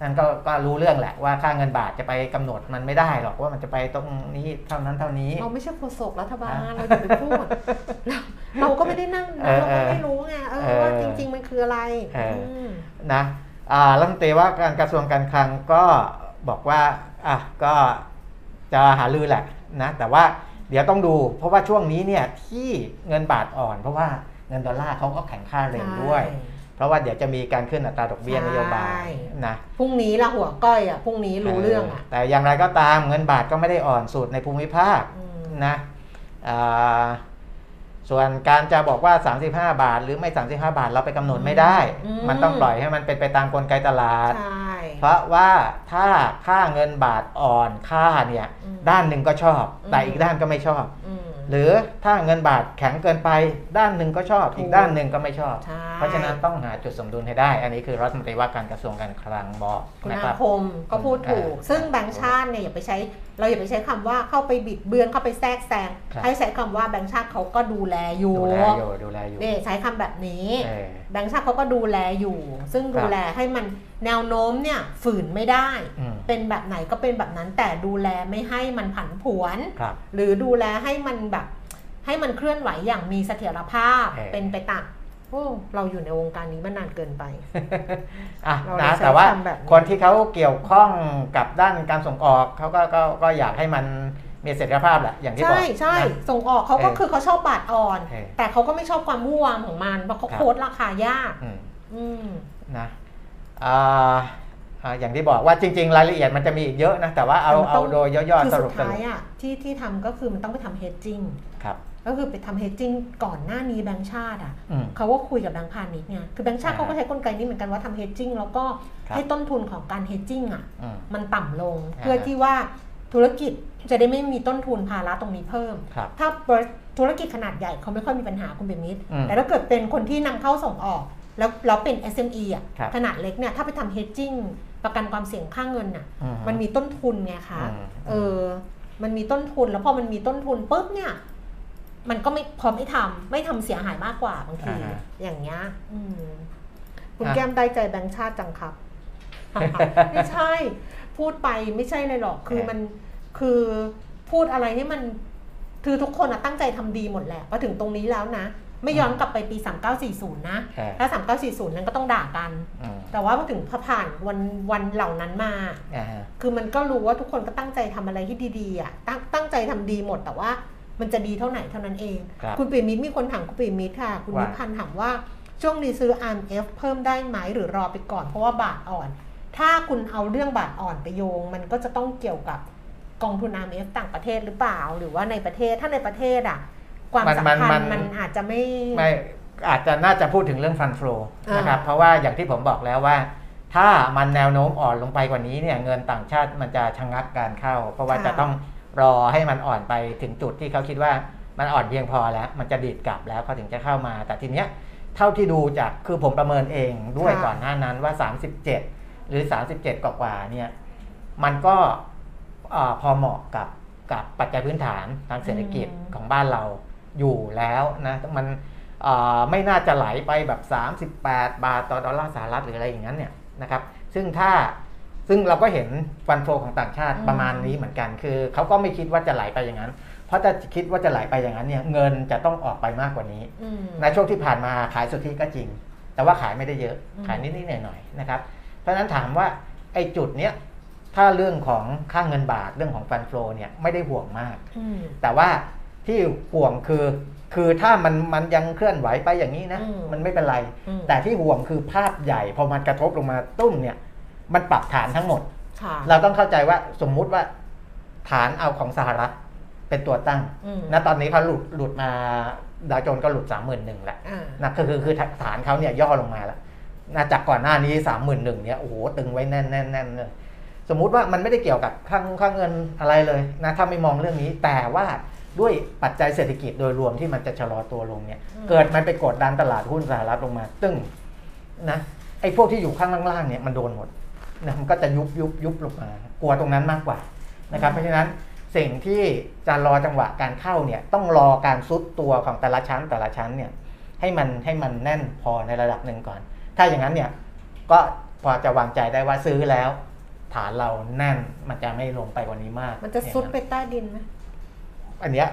ท่านก็ก็รู้เรื่องแหละว่าค่าเงินบาทจะไปกำหนดมันไม่ได้หรอกว่ามันจะไปตรงนี้เท่านั้นเท่านี้ เราไม่ใช่โฆษกรัฐบาลอะเราอย่าไปพูด เราเราก็ไม่ได้นั่งเออเราก็ไม่รู้ไงเออเออว่าจริง ๆ มันคืออะไรเอออืมนะอ่ารัฐมนตรีว่าการกระทรวงการคลังก็บอกว่าอะก็จะหาลือแหละนะแต่ว่าเดี๋ยวต้องดู เพราะว่าช่วงนี้เนี่ยที่เงินบาทอ่อน เพราะว่าเงินดอลลาร์เขาก็แข็งค่าเร็วด้วย เพราะว่าเดี๋ยวจะมีการขึ้นอัตราดอกเบี้ยใช่นโยบายนะพรุ่งนี้ละหัวก้อยอะพรุ่งนี้รู้เรื่องอะแต่อย่างไรก็ตามเงินบาทก็ไม่ได้อ่อนสุดในภูมิภาคอืมนะอ่า ส่วนการจะบอกว่า 35 บาท หรือไม่ 35 บาทเราไปกำหนดไม่ได้ มันต้องปล่อยให้มันเป็นไปตามกลไกตลาดใช่เพราะว่าถ้าค่าเงินบาทอ่อนค่าเนี่ยอืมด้านหนึ่งก็ชอบอืมแต่อีกด้านก็ไม่ชอบอืมหรือถ้าเงินบาทแข็งเกินไป ด้านหนึ่งก็ชอบถูกอีกด้านหนึ่งก็ไม่ชอบใช่เพราะฉะนั้นต้องหาจุดสมดุลให้ได้ อันนี้คือรัฐมนตรีว่าการกระทรวงการคลังบอกคุณนะอาครับคมก็พูดถูกอ่าซึ่งแบงค์ชาติเนี่ยอย่าไปใช้เราอย่าไปใช้คำว่าเข้าไปบิดเบือนเข้าไปแทรกแซงครับให้ใช้คำว่าแบงค์ชาติเขาก็ดูแลอยู่ดูแลอยู่ดูแลอยู่นี่ใช้คำแบบนี้เออแบงค์ชาติเขาก็ดูแลอยู่ ซึ่งดูแลให้มันแนวโน้มเนี่ยฝืนไม่ได้อืมเป็นแบบไหนก็เป็นแบบนั้นแต่ดูแลไม่ให้มันผันผวนครับหรือดูแลให้มันแบบให้มันเคลื่อนไหวอย่างมีเสถียรภาพเออเป็นไปตาม โอ้เราอยู่ในวงการนี้มานานเกินไปอะเราเลยนะใช้แต่ว่าคำแบบนี้คนที่เขาเกี่ยวข้องกับด้านการส่งออกเขาก็ก็ก็อยากให้มันมีเสถียรภาพแหละอย่างที่บอกใช่ใช่นะส่งออกเขาก็เออคือเขาชอบบาทอ่อนเออแต่เขาก็ไม่ชอบความวุ่นวามของมันเพราะเขาครับโค้ดราคายากอืมอืมนะอ่าอ่าอย่างที่บอกว่าจริง ๆ รายละเอียดมันจะมีอีกเยอะนะ แต่ว่าเอาแต่มันต้เอาองโดยย่อคือๆสสุรุดปสรุท้ายปอะที่ที่ทำก็คือมันต้องไปทำ hedging ครับ ก็คือไปทำ hedging ก่อนหน้านี้แบงก์ชาติอะอืม เขาก็คุยกับแบงก์พาณิชย์ไงคือแบงก์ชาติอ่า เขาก็ใช้กลไกนี้เหมือนกันว่าทำ hedging แล้วก็ครับให้ต้นทุนของการ hedging อะ อืม มันต่ำลง อ่าเพื่อที่ว่าธุรกิจจะได้ไม่มีต้นทุนภาระตรงนี้เพิ่ม ครับ ถ้าธุรกิจขนาดใหญ่เขาไม่ค่อยมีปัญหาคุณเบนมิดอืมแต่ถ้าเกิดเป็นคนที่นำเข้าส่งออก แล้วแล้วเป็น SME อะครับ ขนาดเล็กเนี่ยถ้าไปทำ hedging ประกันความเสี่ยงค่าเงินน่ะ อื มันมีต้นทุนไงคะ อืม เออ มันมีต้นทุนแล้วพอมันมีต้นทุนปุ๊บเนี่ย มันก็ไม่พอไม่ทำไม่ทำเสียหายมากกว่าบางทีอ่าฮะอย่างเงี้ยอืมคุณอะแก้มได้ใจแบงค์ชาติจังครับ ไม่ใช่ พูดไปไม่ใช่เลยหรอก คือมันคือพูดอะไรให้มันคือทุกคนอะตั้งใจทำดีหมดแหละพอถึงตรงนี้แล้วนะ ไม่ย้อนกลับไปปี 3940 นะเออถ้า 3940 นั้นก็ต้องด่ากันอืมแต่ว่าพอถึงพอผ่านวันวันเหล่านั้นมาอ่าฮะคือมันก็รู้ว่าทุกคนก็ตั้งใจทำอะไรที่ดีๆอะตั้งตั้งใจทำดีหมดแต่ว่า มันจะดีเท่าไหนเท่านั้นเองครับณปีมิตรมีคนถามคุณปีมิตรค่ะ คุณว่านิพันธ์ถามว่าช่วงนี้ซื้อ RMF เพิ่มได้ไหมหรือรอไปก่อนเพราะว่าบาทอ่อน ถ้าคุณเอาเรื่องบาทอ่อนไปโยง มันก็จะต้องเกี่ยวกับกองทุน RMF ต่างประเทศหรือเปล่า หรือว่าในประเทศถ้าในประเทศอะ ความมันสัมมันพันมันธ์มันอาจจะไม่ไม่อาจจะน่าจะพูดถึงเรื่องฟันฟลูอ่านนะครับเพราะว่าอย่างที่ผมบอกแล้วว่า ถ้ามันแนวโน้มอ่อนลงไปกว่านี้เนี่ยเงินต่างชาติมันจะชะงักการเข้า เพราะว่าจะต้อง รอให้มันอ่อนไปถึงจุดที่เขาคิดว่ามันอ่อนเพียงพอแล้ว มันจะดีดกลับแล้วเขาถึงจะเข้ามา แต่ทีเนี้ยเท่าที่ดูจากคือผมประเมินเองด้วยก่อนหน้านั้นว่า 37 หรือ 37 กว่าๆเนี่ยมันก็เอ่อพอเหมาะกับกับปัจจัยพื้นฐานทางเศรษฐกิจของบ้านเราอยู่แล้วนะมันเอ่อไม่น่าจะไหลไปแบบ 38 บาทต่อดอลลาร์สหรัฐหรืออะไรอย่างนั้นเนี่ยนะครับซึ่งถ้า ซึ่งเราก็เห็นฟันโฟของต่างชาติอืมประมาณนี้เหมือนกัน คือเขาก็ไม่คิดว่าจะไหลไปอย่างนั้น เพราะถ้าคิดว่าจะไหลไปอย่างนั้นเนี่ยเงินจะต้องออกไปมากกว่านี้อืมในช่วงที่ผ่านมาขายสุทธิก็จริง แต่ว่าขายไม่ได้เยอะอืมขายนิดๆหน่อยๆนะครับ เพราะฉะนั้นถามว่าไอ้จุดเนี้ยถ้าเรื่องของค่าเงินบาทเรื่องของฟันโฟเนี่ยไม่ได้ห่วงมากอืมแต่ว่าที่ห่วงคือ คือถ้ามันมันยังเคลื่อนไหวไปอย่างนี้นะอืมมันไม่เป็นไรอืมแต่ที่ห่วงคือภาพใหญ่พอมันกระทบลงมาตุ้มเนี่ย มันปรับฐานทั้งหมดค่ะเราต้องเข้าใจว่าสมมุติว่าฐานเอาของสหรัฐเป็นตัวตั้งอืมนะตอนนี้เขาหลุดหลุดมาดาวโจนส์ก็หลุดสามหมื่นหนึ่งแล้วอ่านะคือคือคือฐานเขาเนี่ยย่อลงมาแล้วนะจากก่อนหน้านี้สามหมื่นหนึ่งเนี่ยโอ้โหตึงไว้แน่นแน่นแน่นเลยสมมุติว่ามันไม่ได้เกี่ยวกับค่างค่างเงินอะไรเลยนะถ้าไม่มองเรื่องนี้แต่ว่าด้วยปัจจัยเศรษฐกิจโดยรวมที่มันจะชะลอตัวลงเนี่ยอืมเกิดมันไปกดดันตลาดหุ้นสหรัฐลงมา ตึ้งนะไอ้พวกที่อยู่ข้างล่างๆเนี่ยมันโดนหมด นะมันก็จะยุบยุบยุบลงมากลัวตรงนั้นมากกว่านะครับเพราะฉะนั้นสิ่งที่จะรอจังหวะการเข้าเนี่ยต้องรอการซุดตัวของแต่ละชั้นแต่ละชั้นเนี่ยให้มันให้มันแน่นพอในระดับหนึ่งก่อน ถ้าอย่างนั้นเนี่ยก็พอจะวางใจได้ว่าซื้อแล้ว ฐานเราแน่นมันจะไม่ลงไปกว่านี้มาก มันจะซุดอย่างไปนั้นใต้ดินไหมอันเนี้ย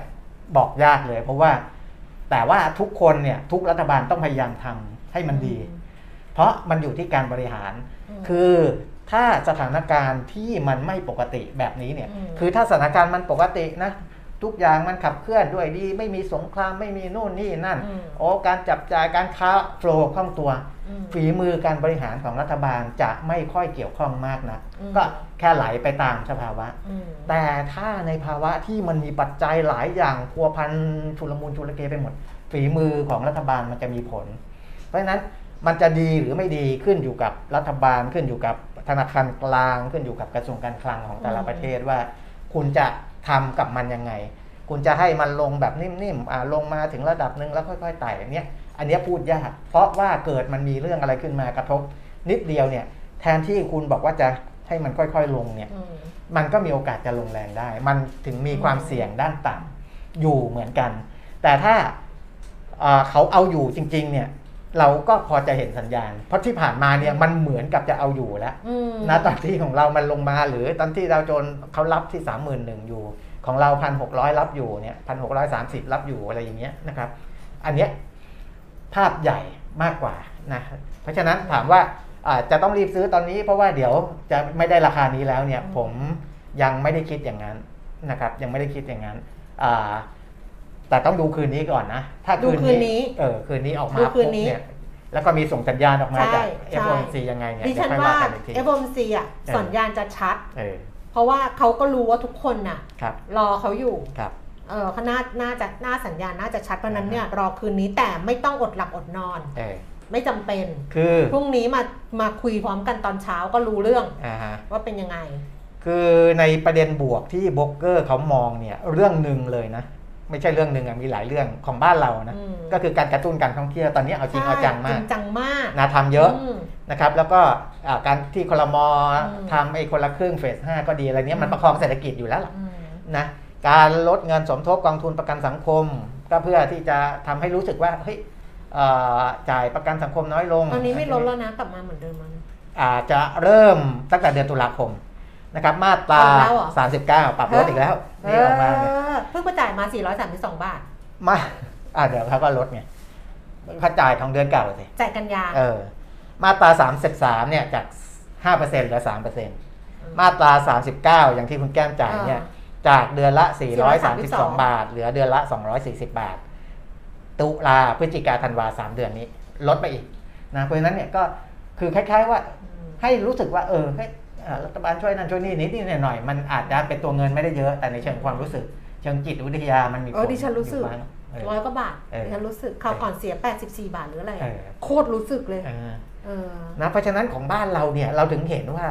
บอกยากเลย เพราะว่าแต่ว่าทุกคนเนี่ยทุกรัฐบาลต้องพยายามทำให้มันดี เพราะมันอยู่ที่การบริหารมคือ ถ้าสถานการณ์ที่มันไม่ปกติแบบนี้เนี่ยอืมคือถ้าสถานการณ์มันปกตินะทุกอย่างมันขับเคลื่อนด้วยดี ไม่มีสงครามไม่มีนู่นนี่นั่นอืมโอ้การจับจ่ายการค้าโฟลว์คล่องตัวอืมฝีมือการบริหารของรัฐบาลจะไม่ค่อยเกี่ยวข้องมากนะอืมก็แค่ไหลไปตามสภาวะอืมแต่ถ้าในภาวะที่มันมีปัจจัยหลายอย่างพัวพันชุลมุนชุลเกไปหมด ฝีมือของรัฐบาลมันจะมีผล เพราะฉะนั้นมันจะดีหรือไม่ดีขึ้นอยู่กับรัฐบาลขึ้นอยู่กับ ธนาคารกลางขึ้นอยู่กับกระทรวงการคลังของแต่ละอืมประเทศว่า คุณจะทำกับมันยังไง คุณจะให้มันลงแบบนิ่มๆอ่าลงมาถึงระดับหนึ่งแล้วค่อยๆไต่อันเนี้ยอันเนี้ยพูดยาก เพราะว่าเกิดมันมีเรื่องอะไรขึ้นมากระทบ นิดเดียวเนี่ย แทนที่คุณบอกว่าจะให้มันค่อยๆลงเนี่ยอืมมันก็มีโอกาสจะลงแรงได้ มันถึงมีความเสี่ยงด้านต่ำอยู่เหมือนกัน แต่ถ้าเอ่อเขาเอาอยู่จริง ๆ เนี่ย เราก็พอจะเห็นสัญญาณ เพราะที่ผ่านมาเนี่ยมันเหมือนกับจะเอาอยู่แล้วอืมนะตอนที่ของเรามันลงมาหรือตอนที่เราโจนเขารับที่สามหมื่นหนึ่งอยู่ ของเราพันหกร้อยรับอยู่เนี่ยพันหกร้อยสามสิบรับอยู่อะไรอย่างเงี้ยนะครับ อันเนี้ยภาพใหญ่มากกว่านะเพราะฉะนั้นถามว่าอาจจะต้องรีบซื้อตอนนี้เพราะว่าเดี๋ยวจะไม่ได้ราคานี้แล้วเนี่ยอืมผมยังไม่ได้คิดอย่างนั้นนะครับ ยังไม่ได้คิดอย่างนั้นอ่า แต่ต้องดูคืนนี้ก่อนนะ ถ้าดูคืนนี้ เออ คืนนี้ออกมาดูคืนนี้ปุ๊บเนี่ยแล้วก็มีส่งสัญญาณออกมาจากใช่ FOMC ยังไงเนี่ยดิเดี๋ยฉัวนค่อยว่าว่ากันอีกที FOMC อะเออสัญญาณจะชัดเออเพราะว่าเขาก็รู้ว่าทุกคนน่ะครับรอเขาอยู่ครับเออเขาน่าน่าจะน่าสัญญาณน่าจะชัดเพราะฉะนั้นอ่าฮะเนี่ยรอคืนนี้แต่ไม่ต้องอดหลับอดนอนเออไม่จำเป็น คือพรุ่งนี้มามาคุยพร้อมกันตอนเช้าก็รู้เรื่องอ่าฮะว่าเป็นยังไง คือในประเด็นบวกที่โบรกเกอร์เขามองเนี่ยเรื่องหนึ่งเลยนะ ไม่ใช่เรื่องหนึ่งอะมีหลายเรื่องของบ้านเรานะอืมก็คือการกระตุ้นการท่องเที่ยวตอนนี้เอาจริงเอาจังมาจกริงจังมากนะทำเยอะมนะครับแล้วก็อ่าการที่คลมอืมทำไอ้คนละครึ่งเฟสห้าก็ดีอะไรเนี้ยมันอืมประคองเศรษฐกิจอยู่แล้วล่ะอืมนะการลดเงินสมทบกองทุนประกันสังคม ก็เพื่อที่จะทำให้รู้สึกว่าเฮ้ยเอ่อจ่ายประกันสังคมน้อยลง ตอนนี้ไม่ลดแล้วนะกลับมาเหมือนเดิมมันอาจจะเริ่มตั้งแต่เดือนตุลาคม นะครับมาตราเอาแล้วเหรอ 39 ปรับลดอีกแล้วนี่ออกมาเนี่ยเออเพิ่งไปจ่ายมา 432 บาท มาอ่าเดี๋ยวเขาก็ลดไงเขาจ่ายของเดือนเก่าสิจ่ายกันยา เออมาตรา33เนี่ยจาก 5%เหลือ 3%มาตรา 39 อย่างที่คุณแก้มจ่ายเนี่ย จากเดือนละ 432บาท เหลือเดือนละ 240 บาท ตุลาพฤศจิกาธันวา3เดือนนี้ ลดไปอีกนะเพราะฉะนั้นเนี่ยก็คือคล้ายๆว่า ให้รู้สึกว่าเออให้อ่า รัฐบาลช่วยนั่นช่วยนี่นิดนิดหน่อยหน่อยๆมันอาจจะเป็นตัวเงินไม่ได้เยอะ แต่ในเชิงความรู้สึก เชิงจิตวิทยามันมีเออดิฉันรู้สึกอยู่บ้างเออร้อยกว่าบาทเออดิฉันรู้สึกคราวก่อนเสีย 84 บาทหรืออะไรเออ โคตรรู้สึกเลยเออเออ นะเพราะฉะนั้นของบ้านเราเนี่ยเราถึงเห็นว่า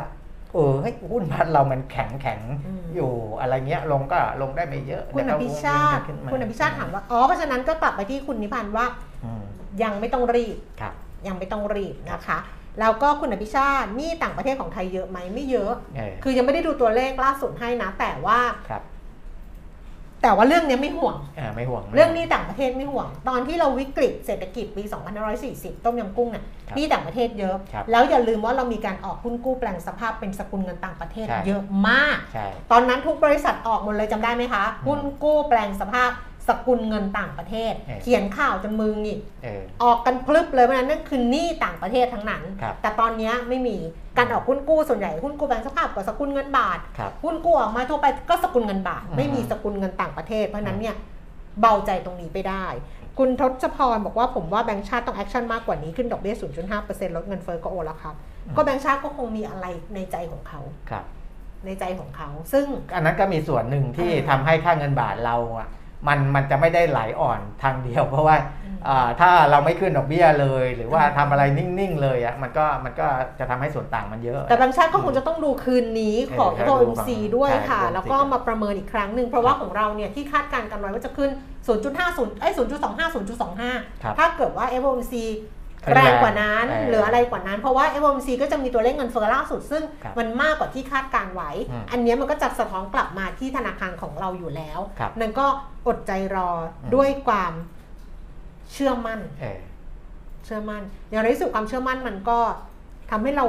เออให้ยหุ้นบ้านเรามันแข็งแข็งๆอืม อยู่อะไรเงี้ยลงก็ลงได้ไม่เยอะคุณอแล้วก็ภิชาติวิ่งขึ้นมคุณอภิชาติถามว่า อ๋อ เพราะฉะนั้นก็กลับไปที่คุณนิพันธ์ว่า อืมยังไม่ต้องรีบ ครับ ยังไม่ต้องรีบนะคะ แล้วก็คุณอภิชาติหนี่ต่างประเทศของไทยเยอะไหมไม่เยอะเออคือยังไม่ได้ดูตัวเลขล่าสุดให้นะ แต่ว่าครับ แต่ว่าเรื่องเนี้ยไม่ห่วงอ่าไม่ห่วง เรื่องหนี้ต่างประเทศไม่ห่วง ตอนที่เราวิกฤตเศรษฐกิจปี 2540 ต้มยำกุ้งเนี่ยครับหนี้ต่างประเทศเยอะครับแล้วอย่าลืมว่าเรามีการออกหุ้นกู้แปลงสภาพเป็นสกุลเงินต่างประเทศใช่เยอะมากใช่ตอนนั้นทุกบริษัทออกหมดเลยจำได้ไหมคะอืมหุ้นกู้แปลงสภาพ สกุลเงินต่างประเทศเออเขียนข่าวจนมือหงิกเออออกกันพลึบเลยเพราะฉะนั้นนั่นคือหนี้ต่างประเทศทั้งนั้นครับแต่ตอนเนี้ยไม่มีการออกหุ้นกู้ส่วนใหญ่หุ้นกู้แปลงสภาพกับสกุลเงินบาทครับหุ้นกู้ออกมาทั่วไปก็สกุลเงินบาทอืมไม่มีสกุลเงินต่างประเทศ เพราะฉะนั้นเนี่ยเบาใจตรงนี้ไปได้ คุณทศพรบอกว่าผมว่าแบงก์ชาติต้อง action มากกว่านี้ขึ้นดอกเบี้ย 0.5%ลดเงินเฟ้อก็โอแล้วครับก็แบงก์ชาติก็คงมีอะไรในใจของเขาครับในใจของเขา ซึ่งอันนั้นก็มีส่วนหนึ่งที่อ่าทำให้ค่าเงินบาทเราอะ มันมันจะไม่ได้ไหลอ่อนทางเดียว เพราะว่าอืมอ่าถ้าเราไม่ขึ้นดอกเบี้ยเลย หรือว่าอืมทำอะไรนิ่งๆเลยอะมันก็มันก็จะทำให้ส่วนต่างมันเยอะ แต่แบงก์ชาติก็คงจะต้องดูคืนนี้ของเออใช่ดู FOMC ฟังด้วยใช่ค่ะ FOMC แล้วก็มาประเมินอีกครั้งหนึ่งเพราะว่าของเราเนี่ยที่คาดการณ์กันไว้ว่าจะขึ้น 0.50เอ้ย0.25ครับ0.25 ถ้าเกิดว่า FOMC ขึ้น แรแรงงกว่านั้นเออหรืออะไรกว่านั้น เพราะว่า FOMC ก็จะมีตัวเลขเงินเฟ้อล่าสุด ซึ่งครับมันมากกว่าที่คาดการณ์ไว้อืมอันเนี้ยมันก็จะสะท้อนกลับมาที่ธนาคารของเราอยู่แล้วครับนั่นก็อดใจรออมด้วยความเชื่อมั่นเออเชื่อมั่นอย่างในที่สุดความเชื่อมั่นมันก็ทำให้เรา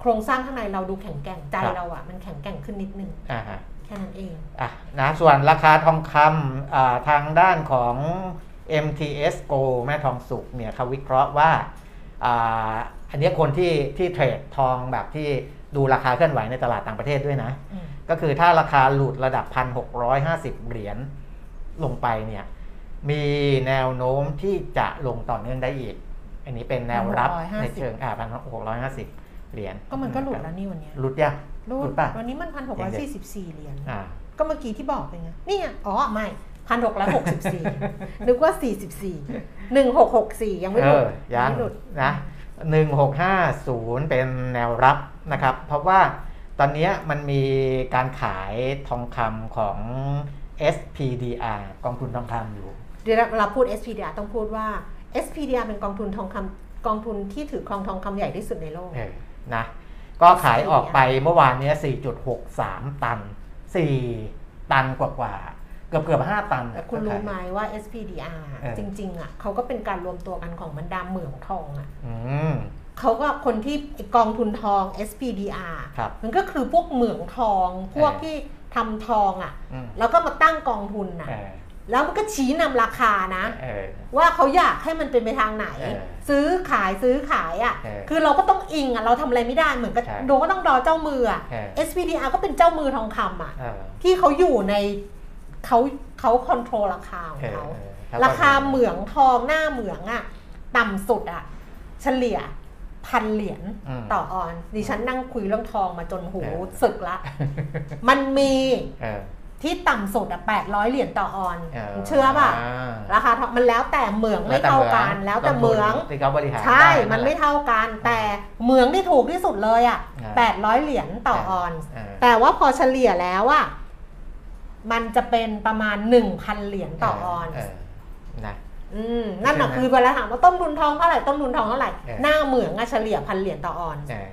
โครงสร้างข้างในเราดูแข็งแกร่งใจเราอะมันแข็งแกร่งขึ้นนิดนึงอ่าฮะแค่นั้นเองอะนะส่วนราคาทองคำอ่าทางด้านของ MTS Go แม่ทองสุกเนี่ยเขาวิเคราะห์ว่าอ่าอันเนี้ยคนที่ที่เทรดทองแบบที่ดูราคาเคลื่อนไหวในตลาดต่างประเทศด้วยนะอืมก็คือถ้าราคาหลุดระดับ 1,650 เหรียญลงไปเนี่ยมีแนวโน้มที่จะลงต่อเนื่องได้อีก อันนี้เป็นแนวรับ1,650ในเชิงอ่าพันหกร้อยห้าสิบเหรียญก็มันก็หลุดแล้วนี่วันเนี้ยหลุดยังหลุดป่ะวันนี้มันพันหกร้อยสี่สิบสี่เหรียญอ่าก็เมื่อกี้ที่บอกไปไงนี่ไงอ๋อไม่ พันหกร้อยหกสิบสี่นึกว่าสี่สิบสี่หนึ่งหกหกสี่ยังไม่เอหลุดอยังไม่หลุดนะหนึ่งหกห้าศูนย์เป็นแนวรับนะครับ เพราะว่าตอนเนี้ยมันมีการขายทองคำของ SPDR กองทุนทองคำอยู่ เดี๋ยวเราพูด SPDR ต้องพูดว่า SPDR เป็นกองทุนทองคำกองทุนที่ถือครองทองคำใหญ่ที่สุดในโลกเออนะก็ขายออกไปเมื่อวานเนี้ย4.63 ตัน 4 ตันกว่ากว่าๆ เกือบเกือบ5ตันแต่คุณรู้ไหมว่า SPDR เออจริง ๆ อะเขาก็เป็นการรวมตัวกันของบรรดาเหมืองทองอะอืมเขาก็คนที่กองทุนทอง SPDR ครับมันก็คือพวกเหมืองทองพวกเออที่ทำทองอะอืมแล้วก็มาตั้งกองทุนน่ะเออแล้วมันก็ชี้นำราคานะเออว่าเขาอยากให้มันเป็นไปทางไหนเออซื้อขายซื้อขายอะเออคือเราก็ต้องอิงอะเราทำอะไรไม่ได้เหมือนกับใช่โดก็ต้องรอเจ้ามืออะเออ SPDR ก็เป็นเจ้ามือทองคำอะเออที่เขาอยู่ใน เขาเขาคอนโทรลราคาของเออเขาเออราคาเหมืองทองหน้าเหมืองอะต่ำสุดอะเฉลี่ยพันเหรียญอืมต่อออนดิฉันนั่งคุยเรื่องทองมาจนหูเออสึกละ มันมีเออที่ต่ำสุดอะ800เหรียญต่อออนเออเชื่อป่ะาราคาทองมันแล้วแต่เหมืองไม่เท่ากัน แล้วแต่เหมืองที่เขาบริหารใช่ได้มันไม่แหละเท่ากัน แต่เหมืองที่ถูกที่สุดเลยอะอ่า800เหรียญต่อออนเออแต่ว่าพอเฉลี่ยแล้วอะ มันจะเป็นประมาณ 1,000 เหรียญต่อออนเนะอืมนั่นน่ะใช่ไหมคือเวลาถามว่าต้นทุนทองเท่าไหร่ต้นทุนทองเท่าไหร่เออหน้าเหมืองอะเฉลี่ยพันเหรียญต่อออนเออ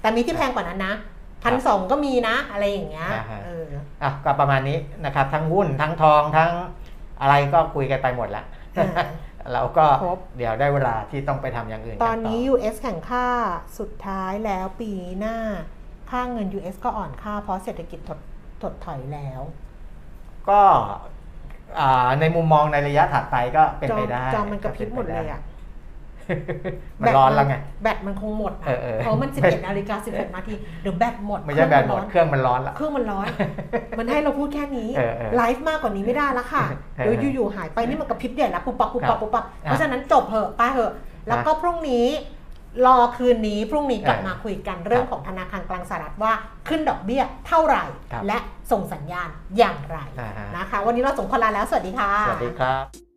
แต่มีที่แพงกว่านั้นนะพันสองก็มีนะ อะไรอย่างเงี้ยอ่าฮะเอออะก็ประมาณนี้นะครับ ทั้งหุ้นทั้งทองทั้งอะไรก็คุยกันไปหมดแล้วอ่าเราก็ครบเดี๋ยวได้เวลาที่ต้องไปทำอย่างอื่นกัตอนนี้ US แข่งค่าสุดท้ายแล้วปีหน้า ค่าเงิน US ก็อ่อนค่าเพราะเศรษฐกิจถด ถดถอยแล้ว ก็อ่าในมุมมองในระยะถัดไปก็เป็นจอไปได้จอมันกระพริบหมดเลยอะมันร้อนแล้วไง แบตมันคงหมดอะเออเออเพราะมัน11นาฬิกา11นาทีเดี๋ยวแบตหมด ไม่ใช่แบตหมด เคเครื่รื่อองงมันร้อนละ เครื่องมันร้อน มันให้เราพูดแค่นี้เออเออไลฟ์มากกว่านี้ไม่ได้ละค่ะเออเดี๋ยวอยู่ๆหายไปนี่มันกระพริบใหญ่ละปุ๊บปับปุ๊บปับปุ๊บปับครับเพราะฉะนั้นจบเหอะไปเหอะ แล้วก็พรุ่งนี้ รอคืนนี้พรุ่งนี้กลับเออมาคุยกันเรื่องของธนาคารกลางสหรัฐว่าขึ้นดอกเบี้ยเท่าไหร่ครับและส่งสัญญาณอย่างไรอ่าฮะนะคะ วันนี้เราส่งคนลาแล้ว สวัสดีค่ะ สวัสดีครับ